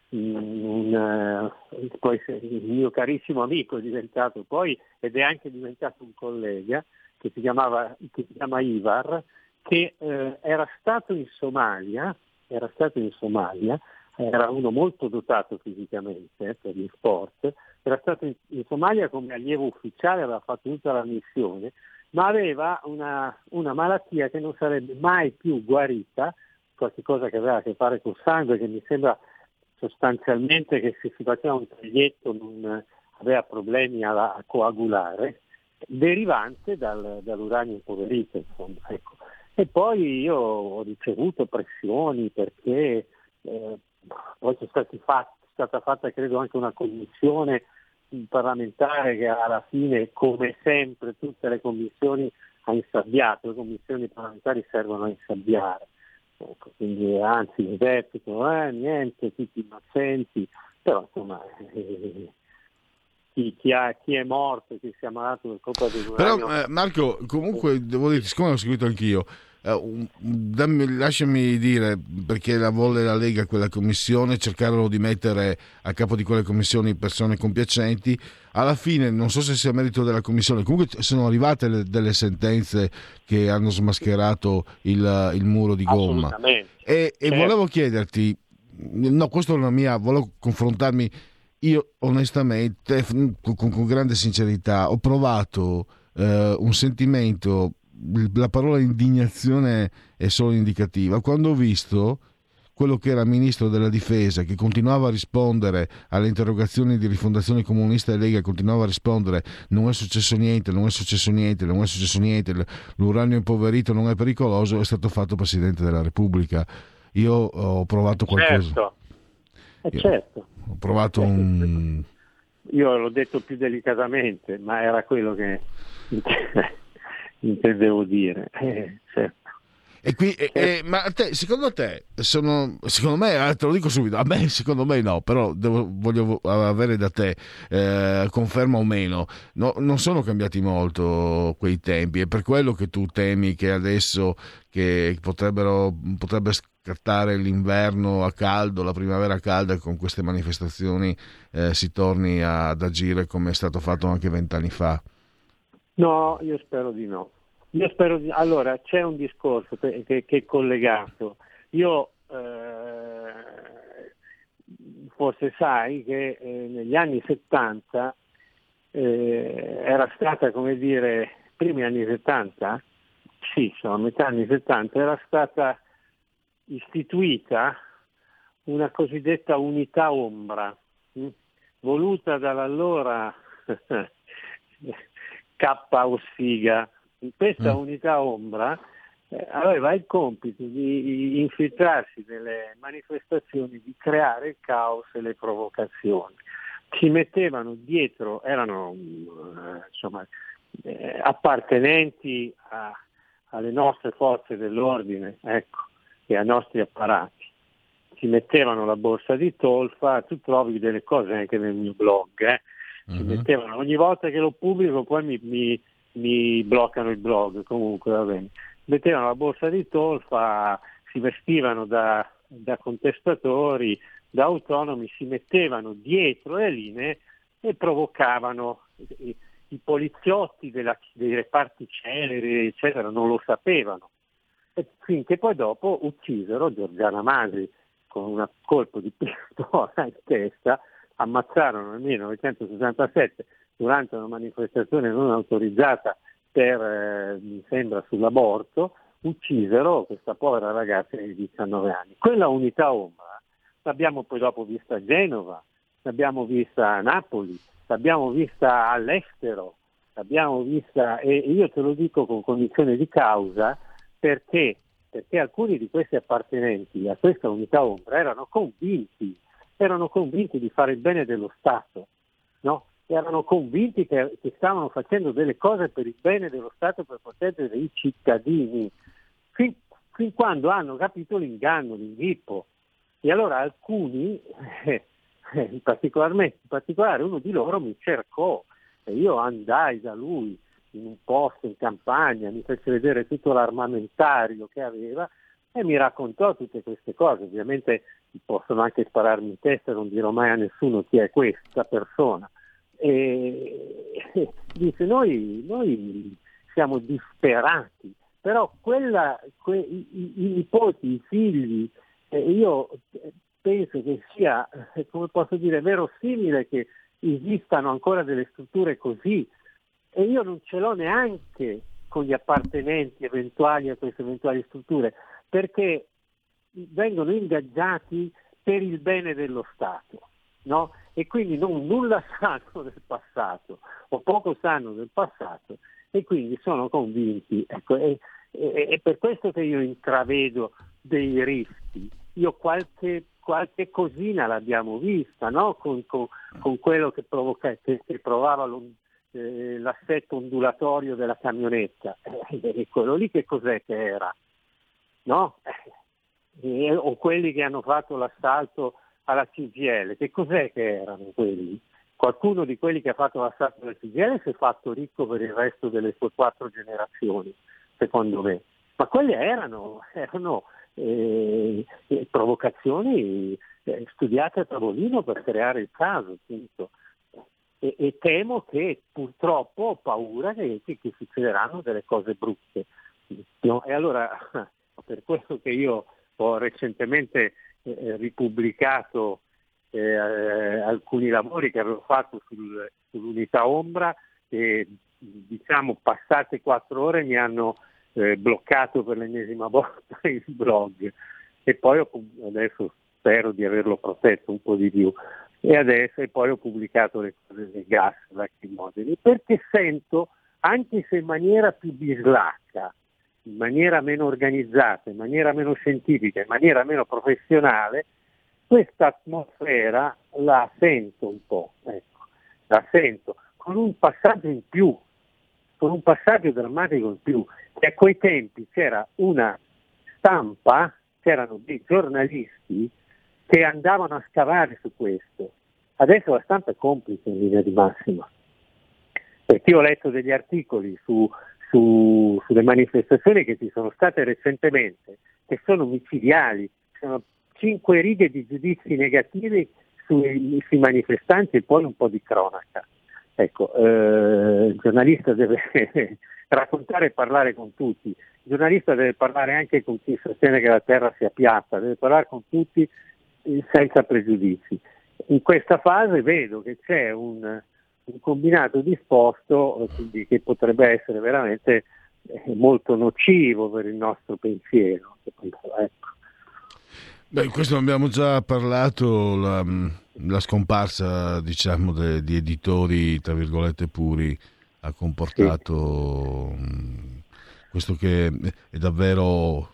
un, uh, poi mio carissimo amico è diventato poi ed è anche diventato un collega che si, chiamava, che si chiama Ivar, che eh, era stato in Somalia, era stato in Somalia, era uno molto dotato fisicamente eh, per gli sport, era stato in, in, Somalia come allievo ufficiale, aveva fatto tutta la missione, ma aveva una, una malattia che non sarebbe mai più guarita, qualcosa che aveva a che fare col sangue, che mi sembra sostanzialmente che se si faceva un taglietto non aveva problemi a, a coagulare, derivante dal, dall'uranio impoverito. Ecco. E poi io ho ricevuto pressioni perché eh, poi c'è fatti, stata fatta credo anche una commissione parlamentare che alla fine, come sempre, tutte le commissioni ha insabbiato, le commissioni parlamentari servono a insabbiare. Ecco, quindi anzi mi replicano, eh, niente, tutti innocenti, però insomma eh, chi, chi, ha, chi, è morto, chi si è ammalato per colpa di Però eh, Marco, comunque devo dire, siccome l'ho seguito anch'io, eh, dammi, lasciami dire perché la volle la Lega quella commissione, cercarono di mettere a capo di quelle commissioni persone compiacenti. Alla fine, non so se sia merito della commissione, comunque sono arrivate le, delle sentenze che hanno smascherato il, il muro di gomma. E, e certo. volevo chiederti, no, questa è una mia, volevo confrontarmi io onestamente, con, con grande sincerità, ho provato eh, un sentimento, la parola indignazione è solo indicativa, quando ho visto quello che era ministro della difesa, che continuava a rispondere alle interrogazioni di rifondazione comunista e Lega, continuava a rispondere non è successo niente, non è successo niente, non è successo niente, l'uranio impoverito non è pericoloso, è stato fatto Presidente della Repubblica. Io ho provato qualcosa. Certo. Eh certo. Ho provato un... Io l'ho detto più delicatamente, ma era quello che intendevo dire. Eh, certo. E qui, eh, eh, ma te, secondo te, sono, secondo me, eh, te lo dico subito, a me secondo me no, però devo, voglio avere da te eh, conferma o meno, no, non sono cambiati molto quei tempi, è per quello che tu temi che adesso che potrebbero, potrebbe scattare l'inverno a caldo, la primavera calda con queste manifestazioni eh, si torni ad agire come è stato fatto anche vent'anni fa? No, io spero di no. Io spero di... Allora, c'è un discorso che, che, che è collegato. Io eh, forse sai che eh, negli anni 70 eh, era stata, come dire, primi anni 70, sì, sono metà anni 70, era stata istituita una cosiddetta unità ombra, mh, voluta dall'allora K. Ossiga. Questa mm. unità ombra eh, aveva il compito di infiltrarsi nelle manifestazioni, di creare il caos e le provocazioni. Si mettevano dietro, erano eh, insomma, eh, appartenenti a, alle nostre forze dell'ordine, ecco, e ai nostri apparati. Si mettevano la borsa di tolfa, tu trovi delle cose anche nel mio blog, eh? si uh-huh. mettevano, ogni volta che lo pubblico poi mi, mi, mi bloccano il blog, comunque va bene. Mettevano la borsa di tolfa, si vestivano da, da contestatori, da autonomi, si mettevano dietro le linee e provocavano i, i poliziotti della, dei reparti celeri, eccetera, non lo sapevano finché poi dopo uccisero Giorgiana Magri con un colpo di pistola in testa, ammazzarono nel 1967 durante una manifestazione non autorizzata per, eh, mi sembra, sull'aborto, uccisero questa povera ragazza di 19 anni. Quella unità ombra l'abbiamo poi dopo vista a Genova, l'abbiamo vista a Napoli, l'abbiamo vista all'estero, l'abbiamo vista, e io te lo dico con condizione di causa, perché? Perché alcuni di questi appartenenti a questa unità ombra erano convinti, erano convinti di fare il bene dello Stato, no? erano convinti che, che, stavano facendo delle cose per il bene dello Stato per proteggere i cittadini, fin, fin quando hanno capito l'inganno, l'inghippo. E allora alcuni, eh, in, in particolare uno di loro mi cercò e io andai da lui in un posto in campagna, mi fece vedere tutto l'armamentario che aveva e mi raccontò tutte queste cose. Ovviamente possono anche spararmi in testa, non dirò mai a nessuno chi è questa persona. E dice noi, noi siamo disperati, però quella, que, i, i, nipoti, i figli, eh, io penso che sia, come posso dire, verosimile che esistano ancora delle strutture così e io non ce l'ho neanche con gli appartenenti eventuali a queste eventuali strutture, perché vengono ingaggiati per il bene dello Stato. No? E quindi non, nulla sanno del passato o poco sanno del passato e quindi sono convinti. Ecco, è, è, è per questo che io intravedo dei rischi. Io qualche qualche cosina l'abbiamo vista, no? con, con, con, quello che, provoca, che, che provava eh, l'assetto ondulatorio della camionetta. Eh, quello lì che cos'è che era? No? Eh, o quelli che hanno fatto l'assalto alla CGL, che cos'è che erano quelli? Qualcuno di quelli che ha fatto l'assalto alla CGL si è fatto ricco per il resto delle sue quattro generazioni, secondo me. Ma quelle erano, erano eh, provocazioni eh, studiate a tavolino per creare il caso, appunto. E, e, temo che purtroppo ho paura che, che, che succederanno delle cose brutte. No? E allora per questo che io ho recentemente eh, ripubblicato eh, alcuni lavori che avevo fatto sul, sull'unità ombra e diciamo passate quattro ore mi hanno eh, bloccato per l'ennesima volta il blog e poi ho, adesso spero di averlo protetto un po' di più e adesso e poi ho pubblicato le cose del gas lacrimogeni perché sento anche se in maniera più bislacca in maniera meno organizzata, in maniera meno scientifica, in maniera meno professionale, questa atmosfera la sento un po', ecco, la sento, con un passaggio in più, con un passaggio drammatico in più, che a quei tempi c'era una stampa, c'erano dei giornalisti che andavano a scavare su questo. Adesso la stampa è complice in linea di massima, perché io ho letto degli articoli su, su, sulle manifestazioni che ci sono state recentemente, che sono micidiali, sono cinque righe di giudizi negativi sui, sui manifestanti e poi un po' di cronaca. Ecco, eh, il giornalista deve raccontare e parlare con tutti, il giornalista deve parlare anche con chi sostiene che la terra sia piatta, deve parlare con tutti senza pregiudizi. In questa fase vedo che c'è un, un combinato disposto quindi, che potrebbe essere veramente eh, molto nocivo per il nostro pensiero. Ecco. Beh, questo abbiamo già parlato, la, la scomparsa diciamo, de, di editori, tra virgolette, puri ha comportato sì. questo che è davvero,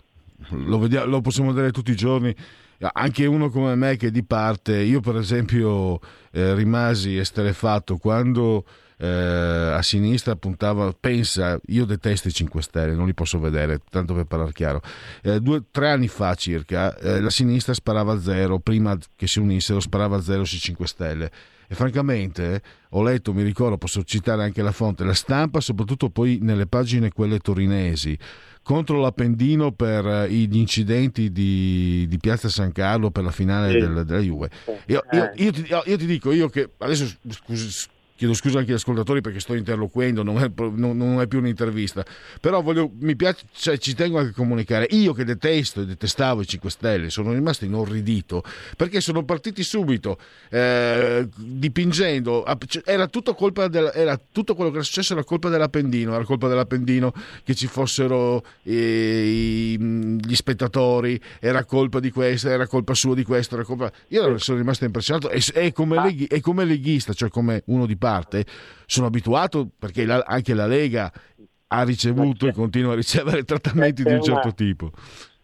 lo, vediamo, lo possiamo vedere tutti i giorni, anche uno come me che di parte, io per esempio eh, rimasi esterefatto quando eh, a sinistra puntava, pensa, io detesto i 5 Stelle, non li posso vedere, tanto per parlare chiaro. Eh, due, tre anni fa circa, eh, la sinistra sparava a zero, prima che si unissero sparava a zero sui 5 Stelle. E francamente ho letto, mi ricordo, posso citare anche la fonte, la stampa, soprattutto poi nelle pagine quelle torinesi, contro l'Appendino per eh, gli incidenti di, di Piazza San Carlo per la finale sì. del, della Juve. Io, io, io, ti, io, ti, dico, io che adesso scusi, chiedo scusa anche agli ascoltatori perché sto interloquendo, non è, non, non è più un'intervista, però voglio, mi piace, cioè, ci tengo anche a comunicare, io che detesto e detestavo i 5 Stelle, sono rimasto inorridito perché sono partiti subito eh, dipingendo, cioè, era tutto colpa del, era tutto quello che era successo era colpa dell'Appendino, era colpa dell'Appendino che ci fossero eh, gli spettatori, era colpa di questo, era colpa sua di questo, era colpa... io sono rimasto impressionato e, e, come, leghi, e come leghista, cioè come uno di parte parte, sono abituato perché la, anche la Lega ha ricevuto e continua a ricevere trattamenti di un certo tipo.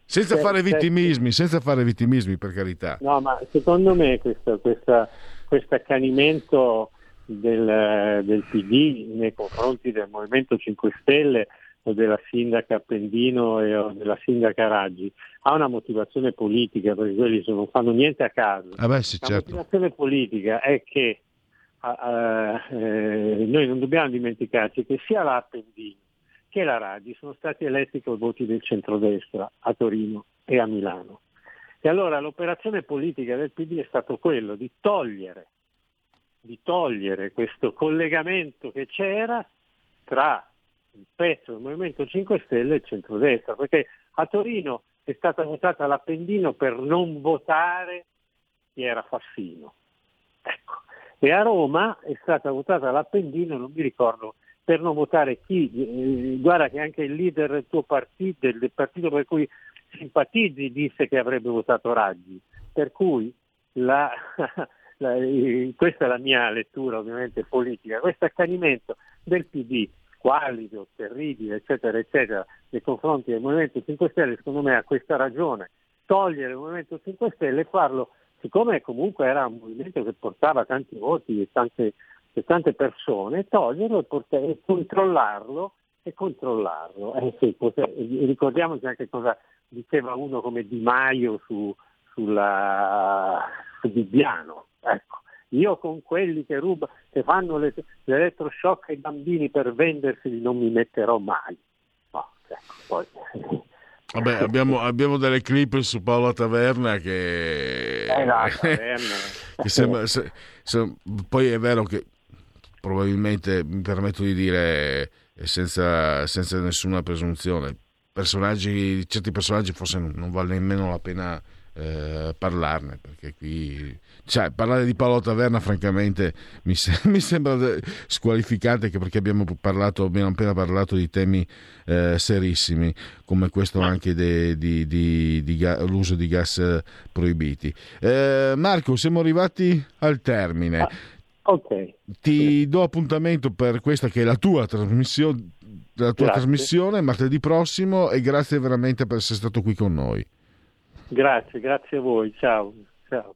Senza fare vittimismi, senza fare vittimismi per carità. No, ma secondo me questo, questo accanimento del, del PD nei confronti del Movimento 5 Stelle o della sindaca Appendino e, o della sindaca Raggi ha una motivazione politica perché quelli non fanno niente a caso. Ah beh, sì, La certo. motivazione politica è che eh, noi non dobbiamo dimenticarci che sia la Appendino che la Raggi sono stati eletti con voti del centrodestra a Torino e a Milano. E allora l'operazione politica del PD è stato quello di togliere, di togliere questo collegamento che c'era tra il pezzo del Movimento 5 Stelle e il centrodestra, perché a Torino è stata votata l'Appendino per non votare chi era Fassino. Ecco. E a Roma è stata votata l'Appendino, non mi ricordo, per non votare chi, eh, guarda che anche il leader del tuo partito, del partito per cui simpatizzi, disse che avrebbe votato Raggi. Per cui la, la, questa è la mia lettura ovviamente politica, questo accanimento del PD squallido, terribile, eccetera, eccetera, nei confronti del Movimento 5 Stelle, secondo me ha questa ragione, togliere il Movimento 5 Stelle e farlo, siccome comunque era un movimento che portava tanti voti e tante, e tante persone, toglierlo e, portare, e, controllarlo e controllarlo. Eh sì, ricordiamoci anche cosa diceva uno come Di Maio su, sulla, su Bibbiano. Ecco. Io con quelli che rubano, che fanno le, l'elettroshock ai bambini per venderseli non mi metterò mai. No, ecco, poi... Vabbè, abbiamo, abbiamo, delle clip su Paola Taverna che, eh, no, taverna. che sembra, se, se, poi è vero che probabilmente mi permetto di dire senza, senza nessuna presunzione personaggi, certi personaggi forse non, non vale nemmeno la pena eh, parlarne perché qui cioè, parlare di Paolo Taverna francamente mi, se- mi sembra squalificante perché abbiamo parlato abbiamo appena parlato di temi eh, serissimi come questo anche de- di, di, di ga- l'uso di gas proibiti eh, Marco siamo arrivati al termine ah, ok ti do appuntamento per questa che è la tua trasmissione la tua Grazie. trasmissione martedì prossimo e grazie veramente per essere stato qui con noi. Grazie, grazie a voi, ciao. ciao.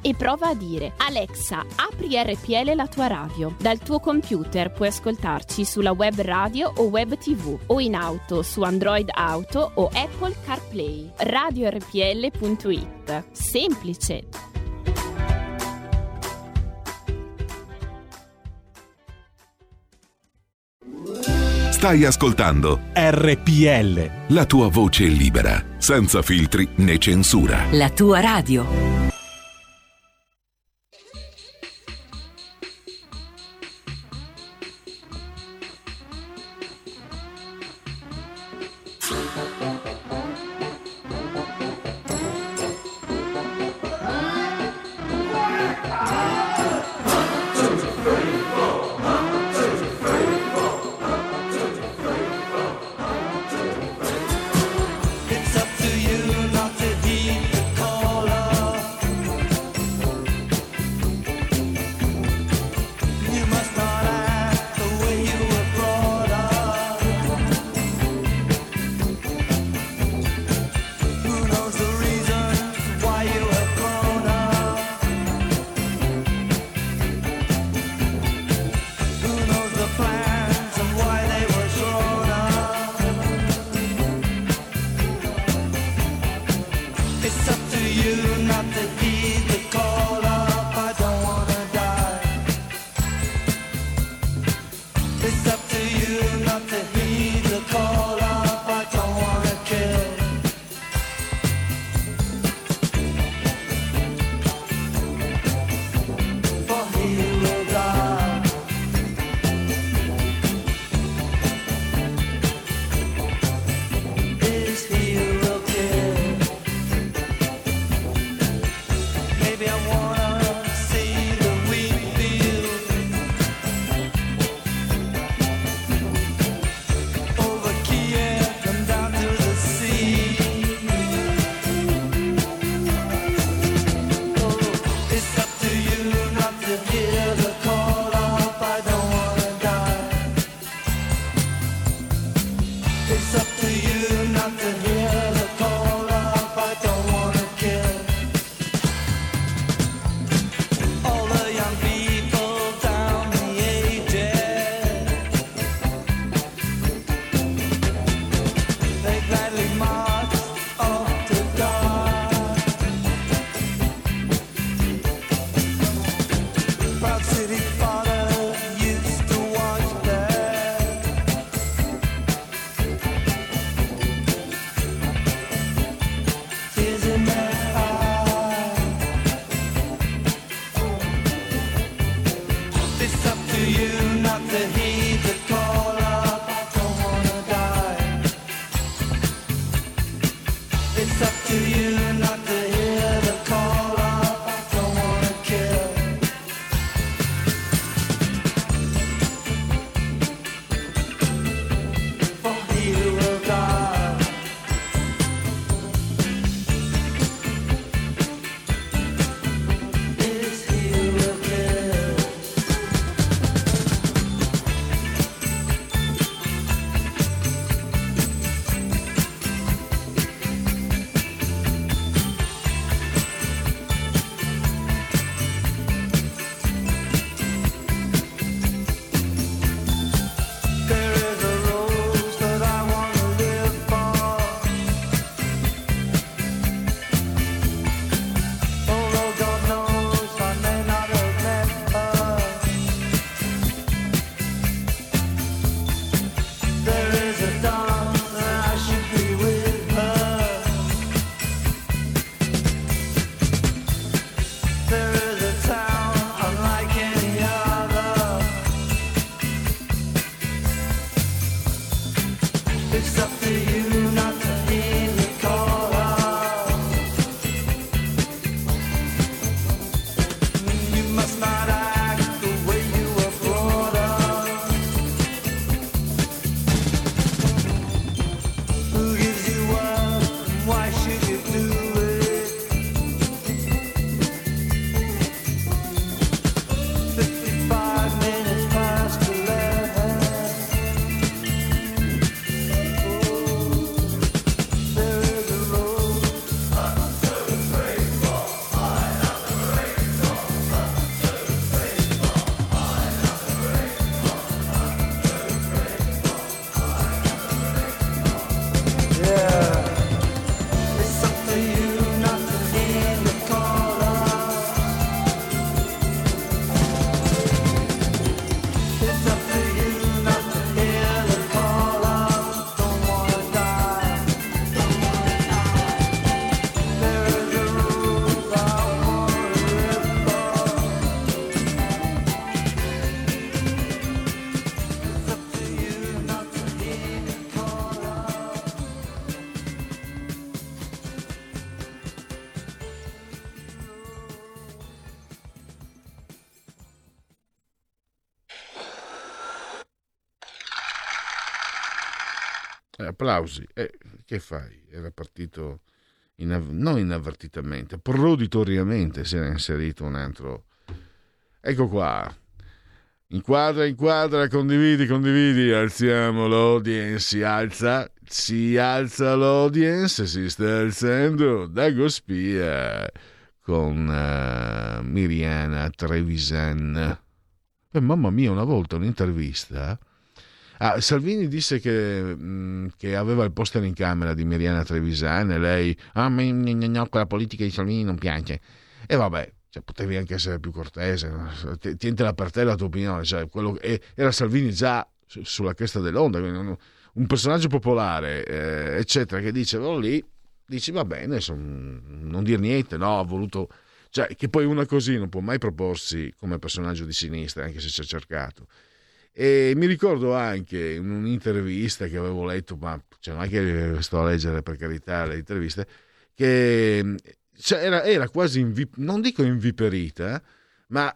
e prova a dire Alexa, apri RPL la tua radio. Dal tuo computer puoi ascoltarci sulla web radio o web tv o in auto su Android Auto o Apple CarPlay. RadioRPL.it. Semplice. Stai ascoltando RPL. la tua voce libera, senza filtri né censura. La tua radio. Applausi. Eh, che fai? Era partito inav- non inavvertitamente, proditoriamente si era inserito un altro. Ecco qua. Inquadra, inquadra, condividi, condividi, alziamo l'audience, si alza, si alza l'audience, si sta alzando Dago Spia con eh, Miriana Trevisan. Eh, mamma mia, una volta un'intervista. Ah, Salvini disse che, mh, che aveva il poster in camera di Miriana Trevisan e lei, ah, no, no, no, quella politica di Salvini non piace. E vabbè, cioè, potevi anche essere più cortese, no? Ti- tientela per te la tua opinione. Cioè, quello- e- era Salvini già su- sulla cresta dell'onda, un, un personaggio popolare, eh, eccetera, che dice, "Oh, lì, dici va bene, son- non dir niente, no, ha voluto... Cioè, che poi una così non può mai proporsi come personaggio di sinistra, anche se ci ha cercato. E mi ricordo anche in un'intervista che avevo letto, ma cioè, non è che sto a leggere per carità le interviste, che cioè, era, era quasi, invi- non dico inviperita, ma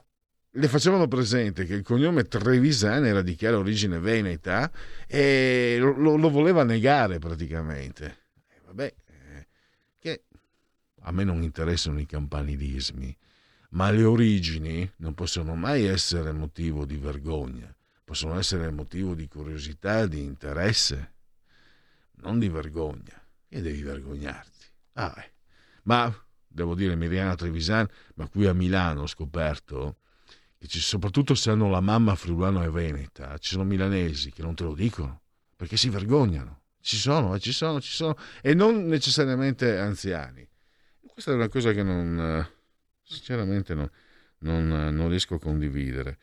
le facevano presente che il cognome Trevisan era di chiara origine veneta e lo, lo- lo voleva negare praticamente. E vabbè, eh, che a me non interessano i campanilismi, ma le origini non possono mai essere motivo di vergogna, possono essere motivo di curiosità, di interesse, non di vergogna. E devi vergognarti. Ah, eh. Ma devo dire, Miriana Trevisan, ma qui a Milano ho scoperto che ci, soprattutto se hanno la mamma friulano e veneta, ci sono milanesi che non te lo dicono perché si vergognano. Ci sono, eh, ci sono, ci sono, e non necessariamente anziani. Questa è una cosa che non, eh, sinceramente, non, non, eh, non riesco a condividere.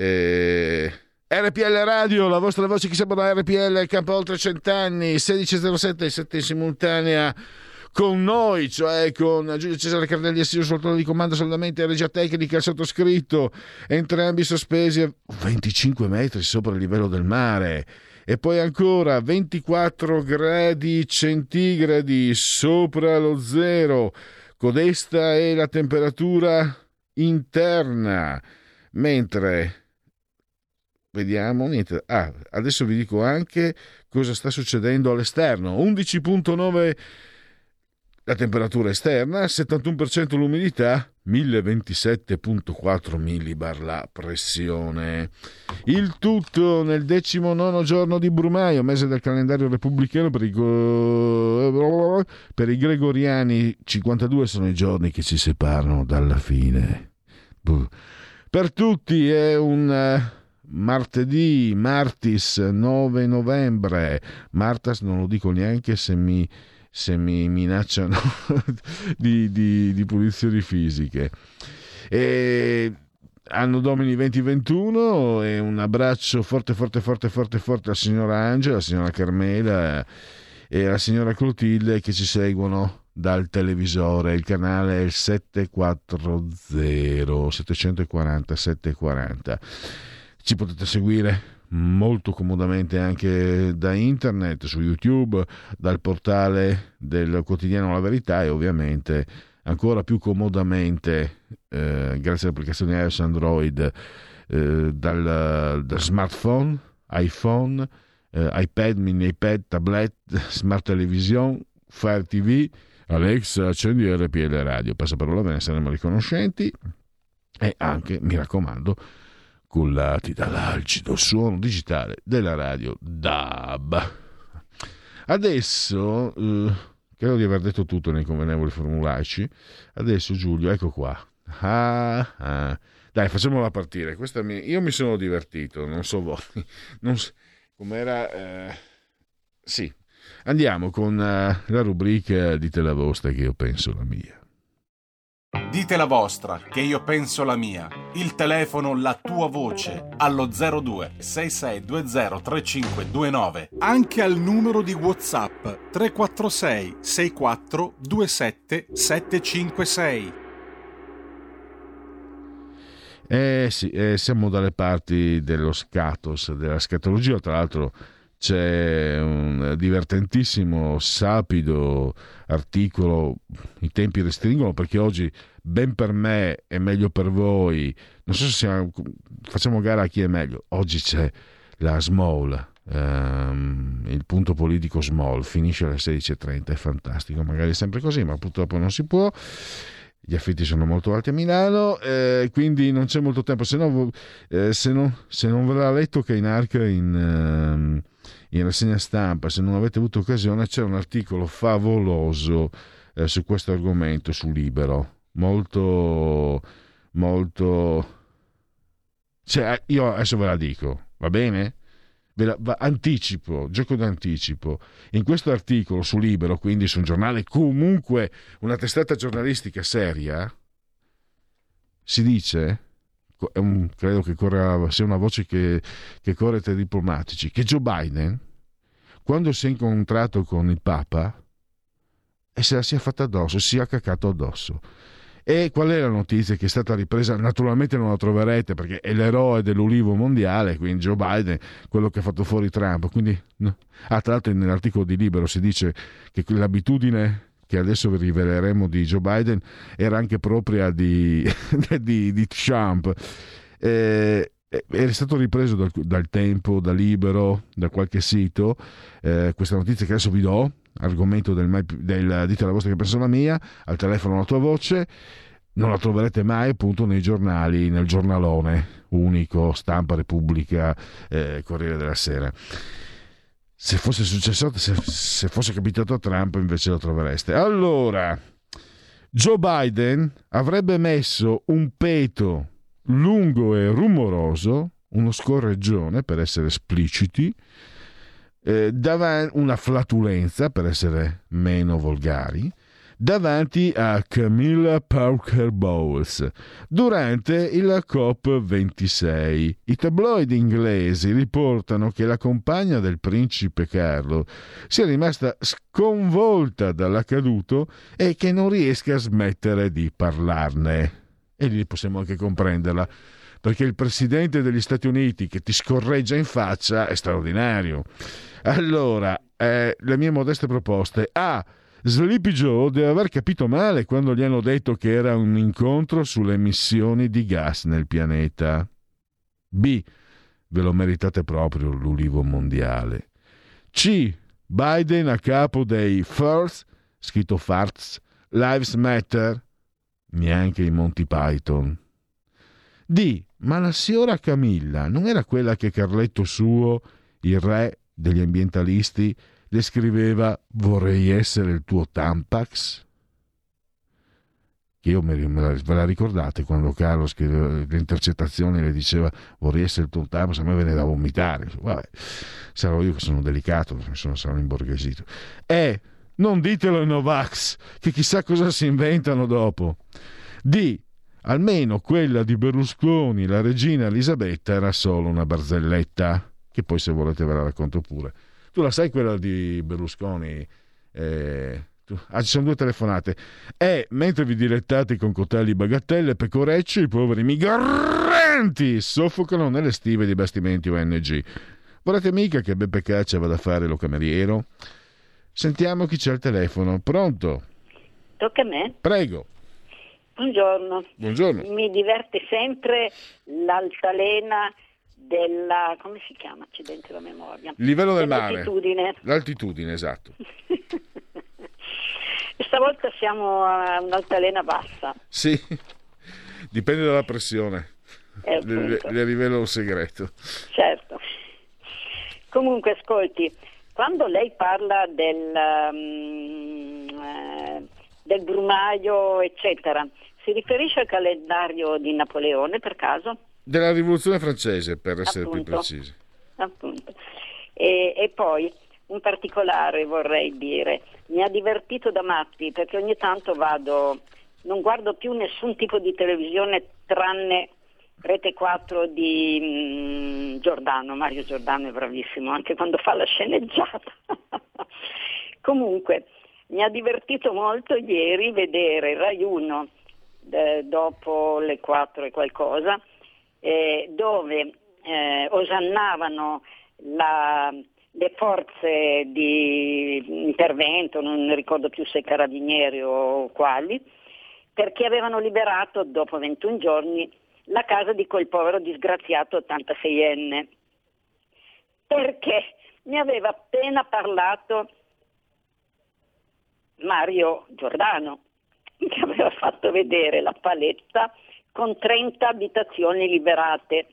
Eh, RPL Radio, la vostra voce che sembra RPL, campo oltre cent'anni, 16.07, 7 in simultanea con noi, cioè con Giulio Cesare Cardelli, assiso sul di comando solamente regia tecnica, il sottoscritto, entrambi sospesi a 25 metri sopra il livello del mare. E poi ancora 24 gradi centigradi sopra lo zero. Codesta è la temperatura interna. Mentre vediamo niente. Ah, adesso vi dico anche cosa sta succedendo all'esterno. 11.9 la temperatura esterna, 71% l'umidità, 1027.4 millibar la pressione. Il tutto nel decimonono giorno di Brumaio, mese del calendario repubblicano per i, per i gregoriani, 52 sono i giorni che ci separano dalla fine. Per tutti è un martedì, martis 9 novembre. Martas non lo dico neanche se mi se mi minacciano di, di, di punizioni fisiche. E anno domini 2021 e un abbraccio forte forte forte forte forte alla signora Angela, alla signora Carmela e alla signora Clotilde che ci seguono dal televisore, il canale è il 740 740 740. Ci potete seguire molto comodamente anche da internet, su YouTube, dal portale del quotidiano La Verità e ovviamente ancora più comodamente, eh, grazie all'applicazione iOS Android, eh, dal, dal, smartphone, iPhone, eh, iPad, mini iPad, tablet, smart television, Fire TV, Alexa, accendi RPL Radio, passaparola, ve ne saremo riconoscenti. E anche, mi raccomando, cullati dall'alcido suono digitale della radio DAB. Adesso, eh, credo di aver detto tutto nei convenevoli formulaici, adesso Giulio, ecco qua. Ah, ah. Dai, facciamola partire. Mi... Io mi sono divertito, non so voi. Non so... Com'era... Eh... Sì, andiamo con uh, la rubrica Dite la vostra che io penso la mia. Dite la vostra, che io penso la mia. Il telefono, la tua voce, allo 02 6620 3529. Anche al numero di WhatsApp 346 64 27 756. Eh sì, eh, siamo dalle parti dello scatos, della scatologia, tra l'altro c'è un divertentissimo, sapido articolo, i tempi restringono perché oggi ben per me è meglio per voi, non so se siamo, facciamo gara a chi è meglio, oggi c'è la Small, ehm, il punto politico Small, finisce alle 16.30, è fantastico, magari è sempre così, ma purtroppo non si può. Gli affitti sono molto alti a Milano, eh, quindi non c'è molto tempo. Se, no, eh, se, non, se non ve l'ha letto che in arca in, ehm, in rassegna stampa, se non avete avuto occasione, c'è un articolo favoloso eh, su questo argomento su Libero, molto, molto... Cioè, io adesso ve la dico, va bene? Ve la, va, anticipo, gioco d'anticipo. In questo articolo su Libero, quindi su un giornale comunque, una testata giornalistica seria, si dice un, credo che corra, sia una voce che, che corre tra i diplomatici, che Joe Biden, quando si è incontrato con il Papa, e se la sia fatta addosso, si è cacato addosso. E qual è la notizia che è stata ripresa? Naturalmente non la troverete perché è l'eroe dell'ulivo mondiale, quindi Joe Biden, quello che ha fatto fuori Trump. Quindi, no. ah, tra l'altro nell'articolo di Libero si dice che l'abitudine che adesso vi riveleremo di Joe Biden era anche propria di, di, di Trump. Eh, era stato ripreso dal, dal, tempo, da Libero, da qualche sito, eh, questa notizia che adesso vi do, argomento del, del dite la vostra che penso la mia, al telefono la tua voce, non la troverete mai appunto nei giornali, nel giornalone unico, stampa Repubblica, eh, Corriere della Sera. Se fosse successo, se, se fosse capitato a Trump invece lo trovereste. Allora, Joe Biden avrebbe messo un peto lungo e rumoroso, uno scorreggione per essere espliciti, eh, davanti, una flatulenza per essere meno volgari, davanti a Camilla Parker Bowles durante il COP26. I tabloid inglesi riportano che la compagna del principe Carlo sia rimasta sconvolta dall'accaduto e che non riesca a smettere di parlarne. E lì possiamo anche comprenderla perché il presidente degli Stati Uniti che ti scorreggia in faccia è straordinario. Allora, eh, le mie modeste proposte. A. Sleepy Joe deve aver capito male quando gli hanno detto che era un incontro sulle emissioni di gas nel pianeta. B. Ve lo meritate proprio l'ulivo mondiale. C. Biden a capo dei First, scritto Farts, Lives Matter, neanche i Monty Python. D. Ma la signora Camilla non era quella che Carletto suo, il re degli ambientalisti, descriveva vorrei essere il tuo Tampax? Che io me, me la, ricordate quando Carlo scriveva le intercettazioni le diceva vorrei essere il tuo Tampax, a me venne da vomitare. Vabbè, sarò io che sono delicato, mi sono, sono imborghesito. E non ditelo ai Novax, che chissà cosa si inventano dopo. D. Almeno quella di Berlusconi, la regina Elisabetta, era solo una barzelletta, che poi se volete ve la racconto pure. Tu la sai quella di Berlusconi? Eh, tu- ah, ci sono due telefonate. E mentre vi dilettate con cotelli bagattelle, pecorecci, i poveri migranti soffocano nelle stive di bastimenti ONG. Volete mica che Beppe Caccia vada a fare lo cameriero? Sentiamo chi c'è al telefono. Pronto? Tocca a me? Prego. Buongiorno. Buongiorno. Mi diverte sempre l'altalena della... come si chiama? Accidenti la memoria. Il livello del mare. Dell'altitudine. L'altitudine, esatto. Stavolta siamo a un'altalena bassa. Sì, dipende dalla pressione. Eh, Le, le rivelo un segreto. Certo. Comunque, ascolti, quando lei parla del, um, eh, del brumaio, eccetera, si riferisce al calendario di Napoleone per caso? Della rivoluzione francese, per essere più Appunto. precisi. Appunto. E, e poi un particolare vorrei dire, mi ha divertito da matti perché ogni tanto vado, non guardo più nessun tipo di televisione tranne Rete 4 di mm, Giordano, Mario Giordano è bravissimo anche quando fa la sceneggiata. Comunque mi ha divertito molto ieri vedere Rai 1 eh, dopo le 4 e qualcosa eh, dove eh, osannavano la- le forze di intervento, non ricordo più se carabinieri o quali, perché avevano liberato dopo 21 giorni la casa di quel povero disgraziato 86enne. Perché mi aveva appena parlato Mario Giordano, che aveva fatto vedere la paletta con 30 abitazioni liberate.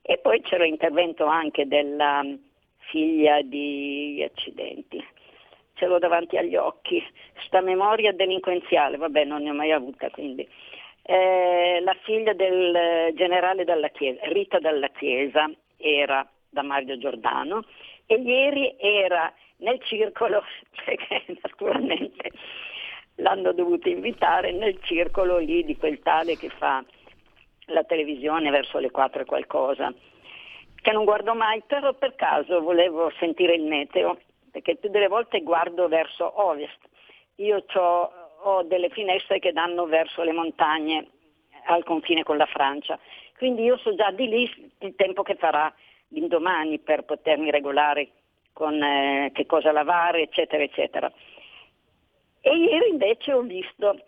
E poi c'era l'intervento anche della figlia di accidenti. Ce l'ho davanti agli occhi. Sta memoria delinquenziale, vabbè, non ne ho mai avuta quindi. Eh, la figlia del generale dalla Chiesa, Rita dalla Chiesa, era da Mario Giordano e ieri era nel circolo, perché naturalmente l'hanno dovuto invitare nel circolo lì di quel tale che fa la televisione verso le 4 e qualcosa, che non guardo mai, però per caso volevo sentire il meteo, perché più delle volte guardo verso ovest. Io ho delle finestre che danno verso le montagne al confine con la Francia, quindi io so già di lì il tempo che farà l'indomani per potermi regolare con eh, che cosa lavare, eccetera, eccetera. E ieri invece ho visto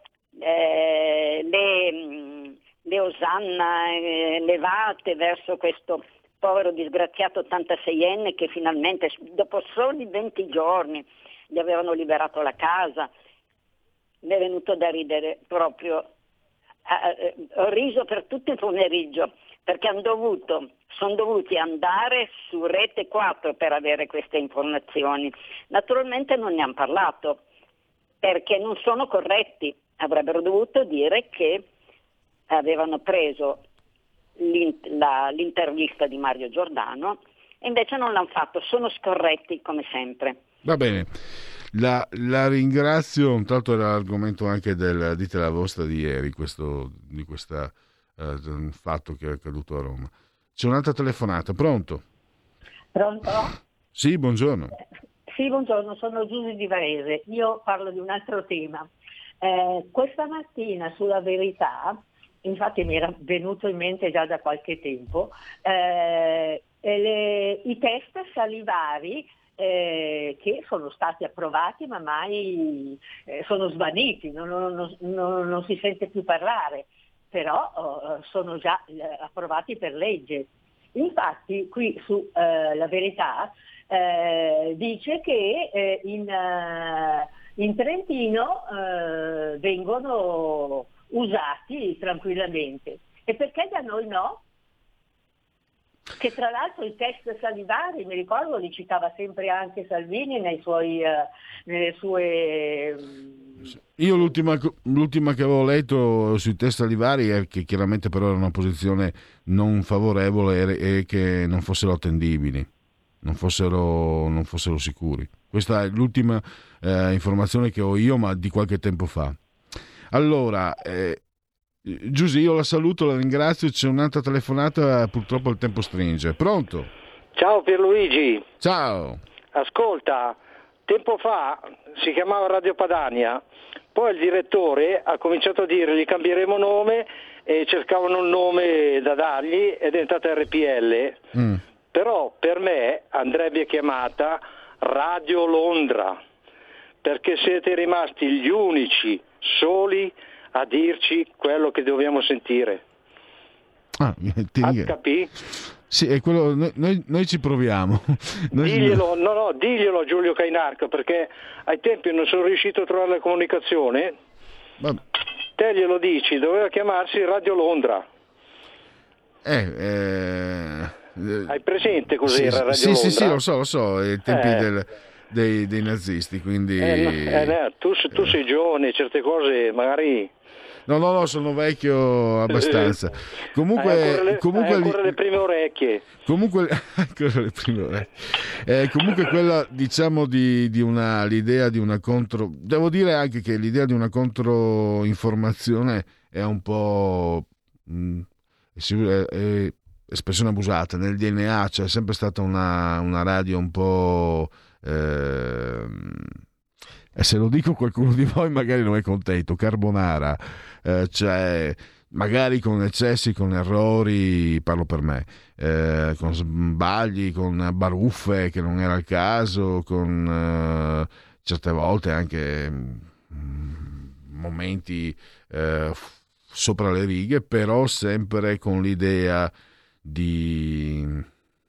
eh, le, mh, le osanna eh, levate verso questo povero disgraziato 86enne che finalmente, dopo soli 20 giorni, gli avevano liberato la casa. Mi è venuto da ridere proprio. Eh, eh, ho riso per tutto il pomeriggio perché dovuto, sono dovuti andare su Rete 4 per avere queste informazioni. Naturalmente non ne hanno parlato perché non sono corretti. Avrebbero dovuto dire che avevano preso l'in- la- l'intervista di Mario Giordano e invece non l'hanno fatto, sono scorretti come sempre. Va bene. La, la ringrazio, intanto era l'argomento anche del dite la vostra di ieri, questo, di questo fatto che è accaduto a Roma. C'è un'altra telefonata, pronto? Pronto? Sì, buongiorno. Sì, buongiorno, sono Giusy di Varese. Io parlo di un altro tema. Eh, questa mattina sulla verità infatti mi era venuto in mente già da qualche tempo, eh, le- i test salivari eh, che sono stati approvati ma mai eh, sono svaniti, non, non- non- non- si sente più parlare, però oh, sono già eh, approvati per legge. Infatti qui su eh, La Verità eh, dice che eh, in, in Trentino vengono usati tranquillamente. E perché da noi no? Che tra l'altro i test salivari, mi ricordo, li citava sempre anche Salvini nei suoi, eh, nelle sue... Io l'ultima, l'ultima che avevo letto sui test salivari è che chiaramente però era una posizione non favorevole e, e che non fossero attendibili, non fossero, non fossero sicuri. Questa è l'ultima eh, informazione che ho io, ma di qualche tempo fa. Allora, eh, Giusy, io la saluto, la ringrazio, c'è un'altra telefonata, purtroppo il tempo stringe. Pronto? Ciao Pierluigi, Ciao. ascolta, tempo fa si chiamava Radio Padania, poi il direttore ha cominciato a dire gli cambieremo nome e cercavano un nome da dargli ed è diventata RPL, Mm. però per me andrebbe chiamata Radio Londra, perché siete rimasti gli unici soli a dirci quello che dobbiamo sentire. Ah, ti HP? Sì, è quello, noi, noi- noi ci proviamo. Noi- Diglielo, no, no, diglielo a Giulio Cainarca perché ai tempi non sono riuscito a trovare la comunicazione. Vabbè. Te glielo dici, doveva chiamarsi Radio Londra. Eh, eh, Hai presente cos'era sì, Radio sì, Londra? sì, sì, lo so, lo so, ai tempi Eh. del- dei, dei nazisti, quindi... Eh, no, eh, no, tu, tu sei giovane, certe cose magari... No, no, no, sono vecchio abbastanza. Comunque, hai ancora le, comunque, ancora le prime orecchie. comunque, ancora le prime ore. Eh, comunque quella, diciamo, di, di una, l'idea di una contro... Devo dire anche che l'idea di una controinformazione è un po'... mh, è sicur- è- è espressione abusata. Nel DNA c'è sempre stata una, una radio un po'... ehm, e se lo dico qualcuno di voi magari non è contento, carbonara, cioè magari con eccessi, con errori, parlo per me, eh, con sbagli, con baruffe che non era il caso, con eh, certe volte anche mm, momenti eh, sopra le righe, però sempre con l'idea di,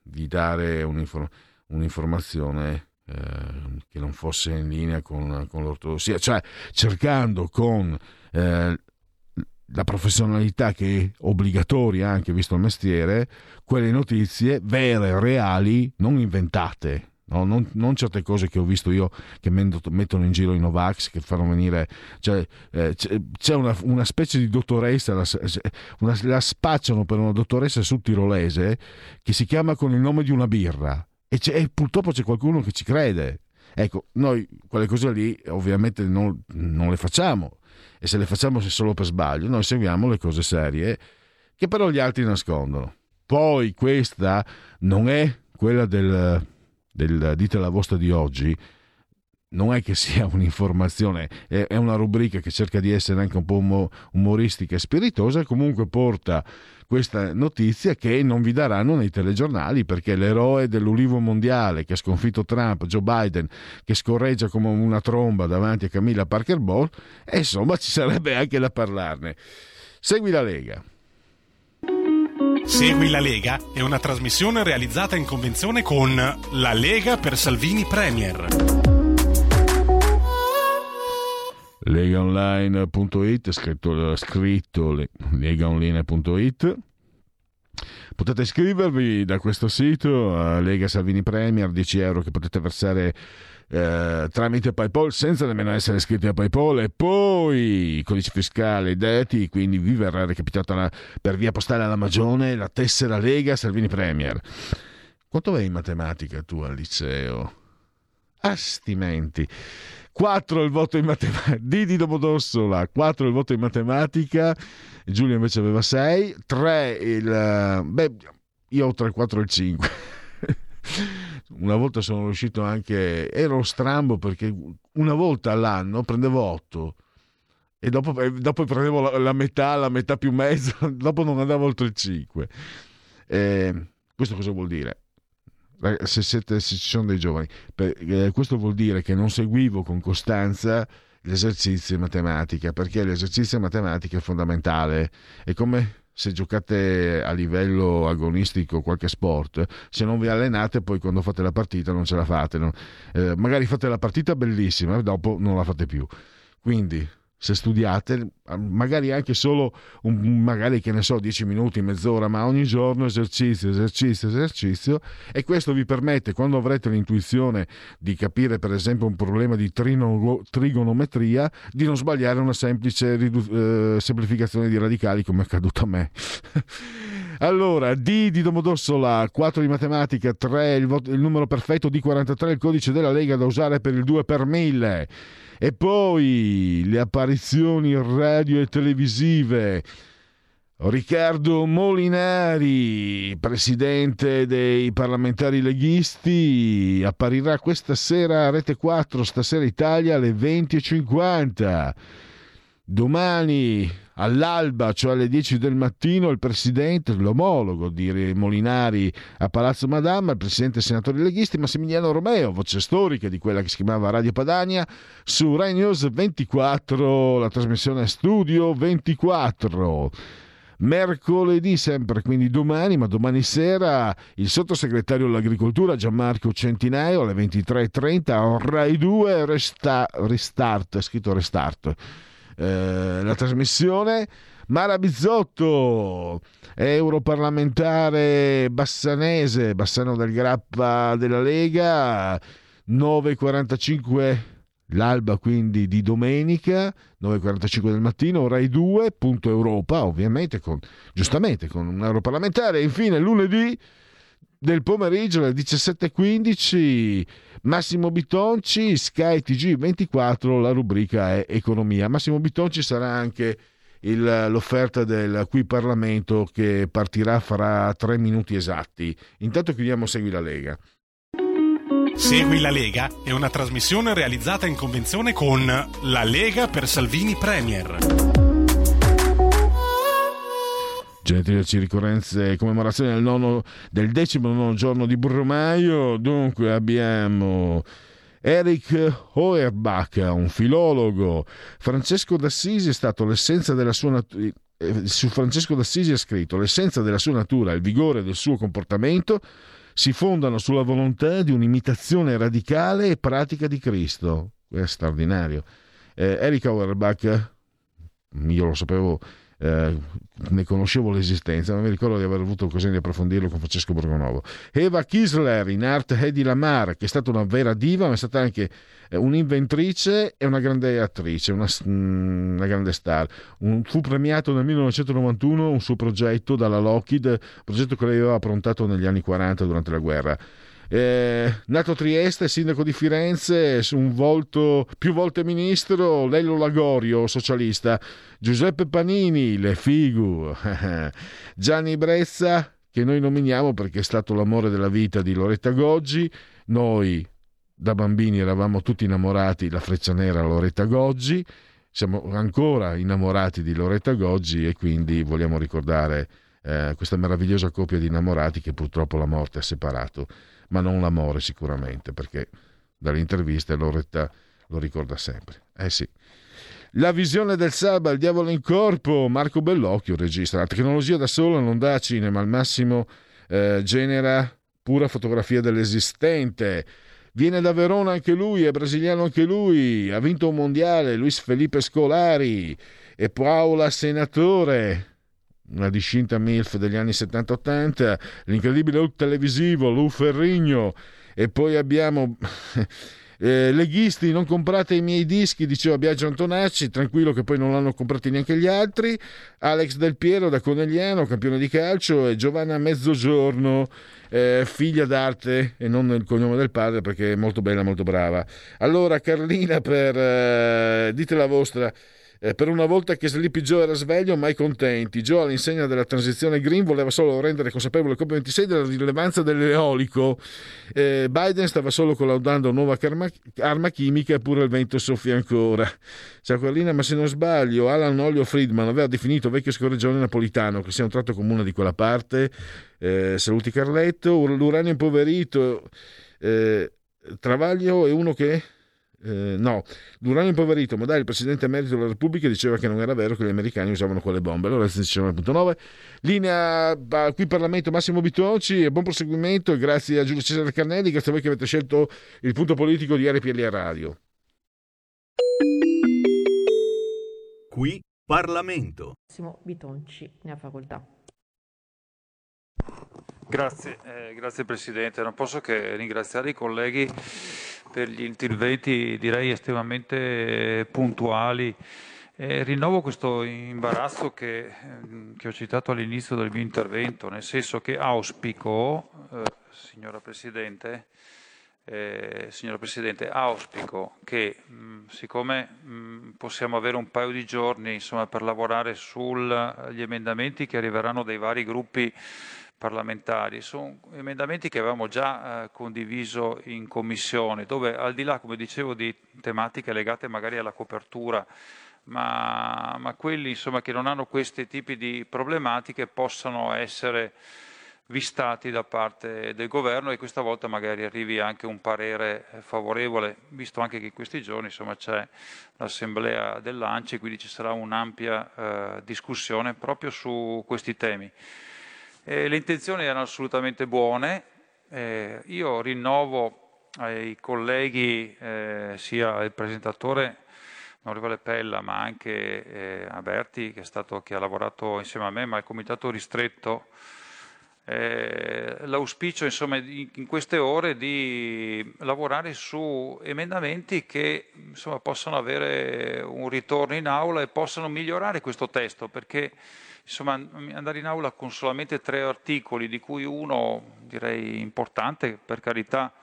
di dare un'infor- un'informazione eh, che non fosse in linea con, con l'ortodossia, cioè cercando con eh, la professionalità che è obbligatoria anche visto il mestiere, quelle notizie vere, reali, non inventate. no? Non, non certe cose che ho visto io che mettono in giro i Novax che fanno venire cioè, eh, c'è, una, una specie di dottoressa la, una- la spacciano per una dottoressa sul tirolese che si chiama con il nome di una birra e, e purtroppo c'è qualcuno che ci crede. Ecco noi quelle cose lì ovviamente non, non le facciamo. E se le facciamo se solo per sbaglio noi seguiamo le cose serie che però gli altri nascondono. Poi questa non è quella del, del dite la vostra di oggi non è che sia un'informazione, è, una rubrica che cerca di essere anche un po' umo- umoristica e spiritosa, comunque porta questa notizia che non vi daranno nei telegiornali perché l'eroe dell'ulivo mondiale che ha sconfitto Trump, Joe Biden, che scorreggia come una tromba davanti a Camilla Parker Ball, e insomma ci sarebbe anche da parlarne. Segui la Lega. Segui la Lega è una trasmissione realizzata in convenzione con La Lega per Salvini Premier. legaonline.it scritto, scritto le- legaonline.it potete iscrivervi da questo sito a Lega Salvini Premier 10 euro che potete versare eh, tramite Paypal senza nemmeno essere iscritti a Paypal. E poi codice fiscale detti quindi vi verrà recapitata la- per via postale alla Magione la tessera Lega Salvini Premier. Quanto vai in matematica tu al liceo? Astimenti 4 il voto in matematica, Didi Domodossola, 4 il voto in matematica, Giulio invece aveva 6, 3 il... eh, beh, io ho tra il 4 e il 5. Una volta sono riuscito anche, ero strambo perché una volta all'anno prendevo 8 e dopo, dopo prendevo la, la metà, la metà più mezzo, dopo non andavo oltre il 5. Eh, questo cosa vuol dire? Se, siete, se ci sono dei giovani, per- eh, questo vuol dire che non seguivo con costanza l'esercizio in matematica, perché l'esercizio in matematica è fondamentale. È come se giocate a livello agonistico qualche sport, se non vi allenate poi quando fate la partita non ce la fate. no? Eh, magari fate la partita bellissima, dopo non la fate più. Quindi se studiate, magari anche solo un, magari che ne so, 10 minuti, mezz'ora, ma ogni giorno esercizio, esercizio, esercizio e questo vi permette quando avrete l'intuizione di capire per esempio un problema di trino- trigonometria di non sbagliare una semplice ridu- eh, semplificazione di radicali come è accaduto a me. Allora, D di Domodossola, 4 di matematica, 3 il, voto- il numero perfetto, D43 il codice della Lega da usare per il 2 per 1000. E poi le apparizioni radio e televisive. Riccardo Molinari, presidente dei parlamentari leghisti, apparirà questa sera a Rete 4, stasera Italia alle 20.50. Domani all'alba, cioè alle 10 del mattino, il presidente, l'omologo di Molinari a Palazzo Madama, il presidente dei senatori leghisti Massimiliano Romeo, voce storica di quella che si chiamava Radio Padania, su Rai News 24, la trasmissione Studio 24. Mercoledì, sempre quindi domani, ma domani sera, il sottosegretario all'agricoltura Gianmarco Centinaio alle 23.30 a Rai 2 resta, Restart, scritto Restart. Eh, la trasmissione. Mara Bizzotto, europarlamentare bassanese, Bassano del Grappa della Lega, 9.45 l'alba quindi di domenica, 9.45 del mattino, Rai 2, punto Europa, ovviamente, con, giustamente con un europarlamentare. Infine lunedì del pomeriggio alle 17.15 Massimo Bitonci, Sky TG24, la rubrica è Economia. Massimo Bitonci sarà anche il- l'offerta del qui Parlamento che partirà fra tre minuti esatti. Intanto chiudiamo Segui la Lega. Segui la Lega è una trasmissione realizzata in convenzione con La Lega per Salvini Premier. Genetriaci ricorrenze commemorazione del, nono, del decimo nono giorno di Brumaio. Dunque abbiamo Eric Hoerbach, un filologo. Francesco d'Assisi è stato l'essenza della sua natura. Su Francesco d'Assisi è scritto: l'essenza della sua natura e il vigore del suo comportamento si fondano sulla volontà di un'imitazione radicale e pratica di Cristo. È straordinario. Eh, Eric Auerbach, io lo sapevo, eh, ne conoscevo l'esistenza, ma mi ricordo di aver avuto occasione di approfondirlo con Francesco Borgonovo. Eva Kisler in arte Hedy Lamar, che è stata una vera diva, ma è stata anche eh, un'inventrice e una grande attrice, una, mm, una grande star. Un- fu premiato nel 1991 un suo progetto dalla Lockheed, progetto che lei aveva approntato negli anni 40 durante la guerra. Eh, nato a Trieste, sindaco di Firenze, volto, più volte ministro, Lello Lagorio, socialista, Giuseppe Panini, le figu, Gianni Brezza, che noi nominiamo perché è stato l'amore della vita di Loretta Goggi, noi da bambini eravamo tutti innamorati, la freccia nera Loretta Goggi, siamo ancora innamorati di Loretta Goggi e quindi vogliamo ricordare eh, questa meravigliosa coppia di innamorati che purtroppo la morte ha separato, ma non l'amore sicuramente, perché dalle interviste Loretta lo ricorda sempre. Eh sì. La visione del Saba, il diavolo in corpo, Marco Bellocchio regista. La tecnologia da sola non dà cinema, al massimo eh, genera pura fotografia dell'esistente. Viene da Verona anche lui, è brasiliano anche lui, ha vinto un mondiale, Luis Felipe Scolari e Paola Senatore, una discinta MILF degli anni 70-80, l'incredibile look televisivo, Lu Ferrigno, e poi abbiamo eh, leghisti, non comprate i miei dischi, diceva Biagio Antonacci, tranquillo che poi non l'hanno comprati neanche gli altri, Alex Del Piero da Conegliano, campione di calcio, e Giovanna Mezzogiorno, eh, figlia d'arte e non il cognome del padre perché è molto bella, molto brava. Allora Carlina per... eh, dite la vostra. Eh, per una volta che Sleepy Joe era sveglio, mai contenti. Joe, all'insegna della transizione green, voleva solo rendere consapevole il COP26 della rilevanza dell'eolico. Eh, Biden stava solo collaudando nuova arma, arma chimica, eppure il vento soffia ancora. Ciao Carlina, ma se non sbaglio, Alan Olio Friedman aveva definito vecchio scorreggione napolitano che sia un tratto comune di quella parte. Eh, saluti Carletto, l'uranio impoverito. Eh, Travaglio è uno che eh, no, l'uranio impoverito, ma dai, il presidente emerito della Repubblica diceva che non era vero che gli americani usavano quelle bombe. Allora, 19.9. Linea bah, qui Parlamento Massimo Bitoci e buon proseguimento. E grazie a Giulio Cesare Carnelli, grazie a voi che avete scelto il punto politico di RPL Radio. Qui Parlamento. Massimo Bitonci ne ha facoltà. Grazie, eh, grazie Presidente. Non posso che ringraziare i colleghi per gli interventi direi estremamente puntuali. Eh, rinnovo questo imbarazzo che, ehm, che ho citato all'inizio del mio intervento, nel senso che auspico, eh, signora Presidente, eh, signora Presidente, auspico che mh, siccome mh, possiamo avere un paio di giorni insomma, per lavorare sugli emendamenti che arriveranno dai vari gruppi parlamentari, sono emendamenti che avevamo già eh, condiviso in commissione, dove al di là, come dicevo, di tematiche legate magari alla copertura, ma, ma quelli insomma, che non hanno questi tipi di problematiche possano essere vistati da parte del governo e questa volta magari arrivi anche un parere eh, favorevole, visto anche che in questi giorni insomma, c'è l'assemblea dell'ANCI, quindi ci sarà un'ampia eh, discussione proprio su questi temi. Eh, le intenzioni erano assolutamente buone, eh, io rinnovo ai colleghi, eh, sia il presentatore onorevole Pella, ma anche eh, a Berti, che, è stato, che ha lavorato insieme a me, ma il comitato ristretto, eh, l'auspicio insomma, in, in queste ore di lavorare su emendamenti che insomma, possano avere un ritorno in aula e possano migliorare questo testo, perché insomma, andare in aula con solamente tre articoli, di cui uno direi importante, per carità,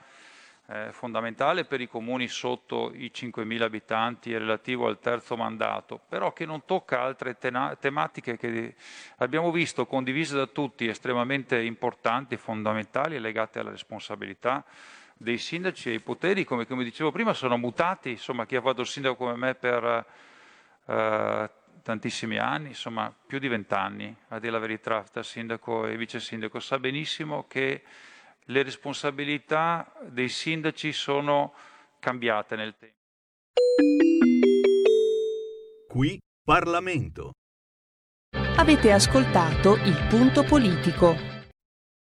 eh, fondamentale per i comuni sotto i 5.000 abitanti e relativo al terzo mandato, però che non tocca altre tena- tematiche che abbiamo visto condivise da tutti, estremamente importanti, fondamentali, legate alla responsabilità dei sindaci e i poteri, come, come dicevo prima, sono mutati, insomma chi ha fatto il sindaco come me per eh, tantissimi anni, insomma più di vent'anni, a dire la verità, tra sindaco e vice sindaco, sa benissimo che le responsabilità dei sindaci sono cambiate nel tempo. Qui Parlamento. Avete ascoltato il punto politico.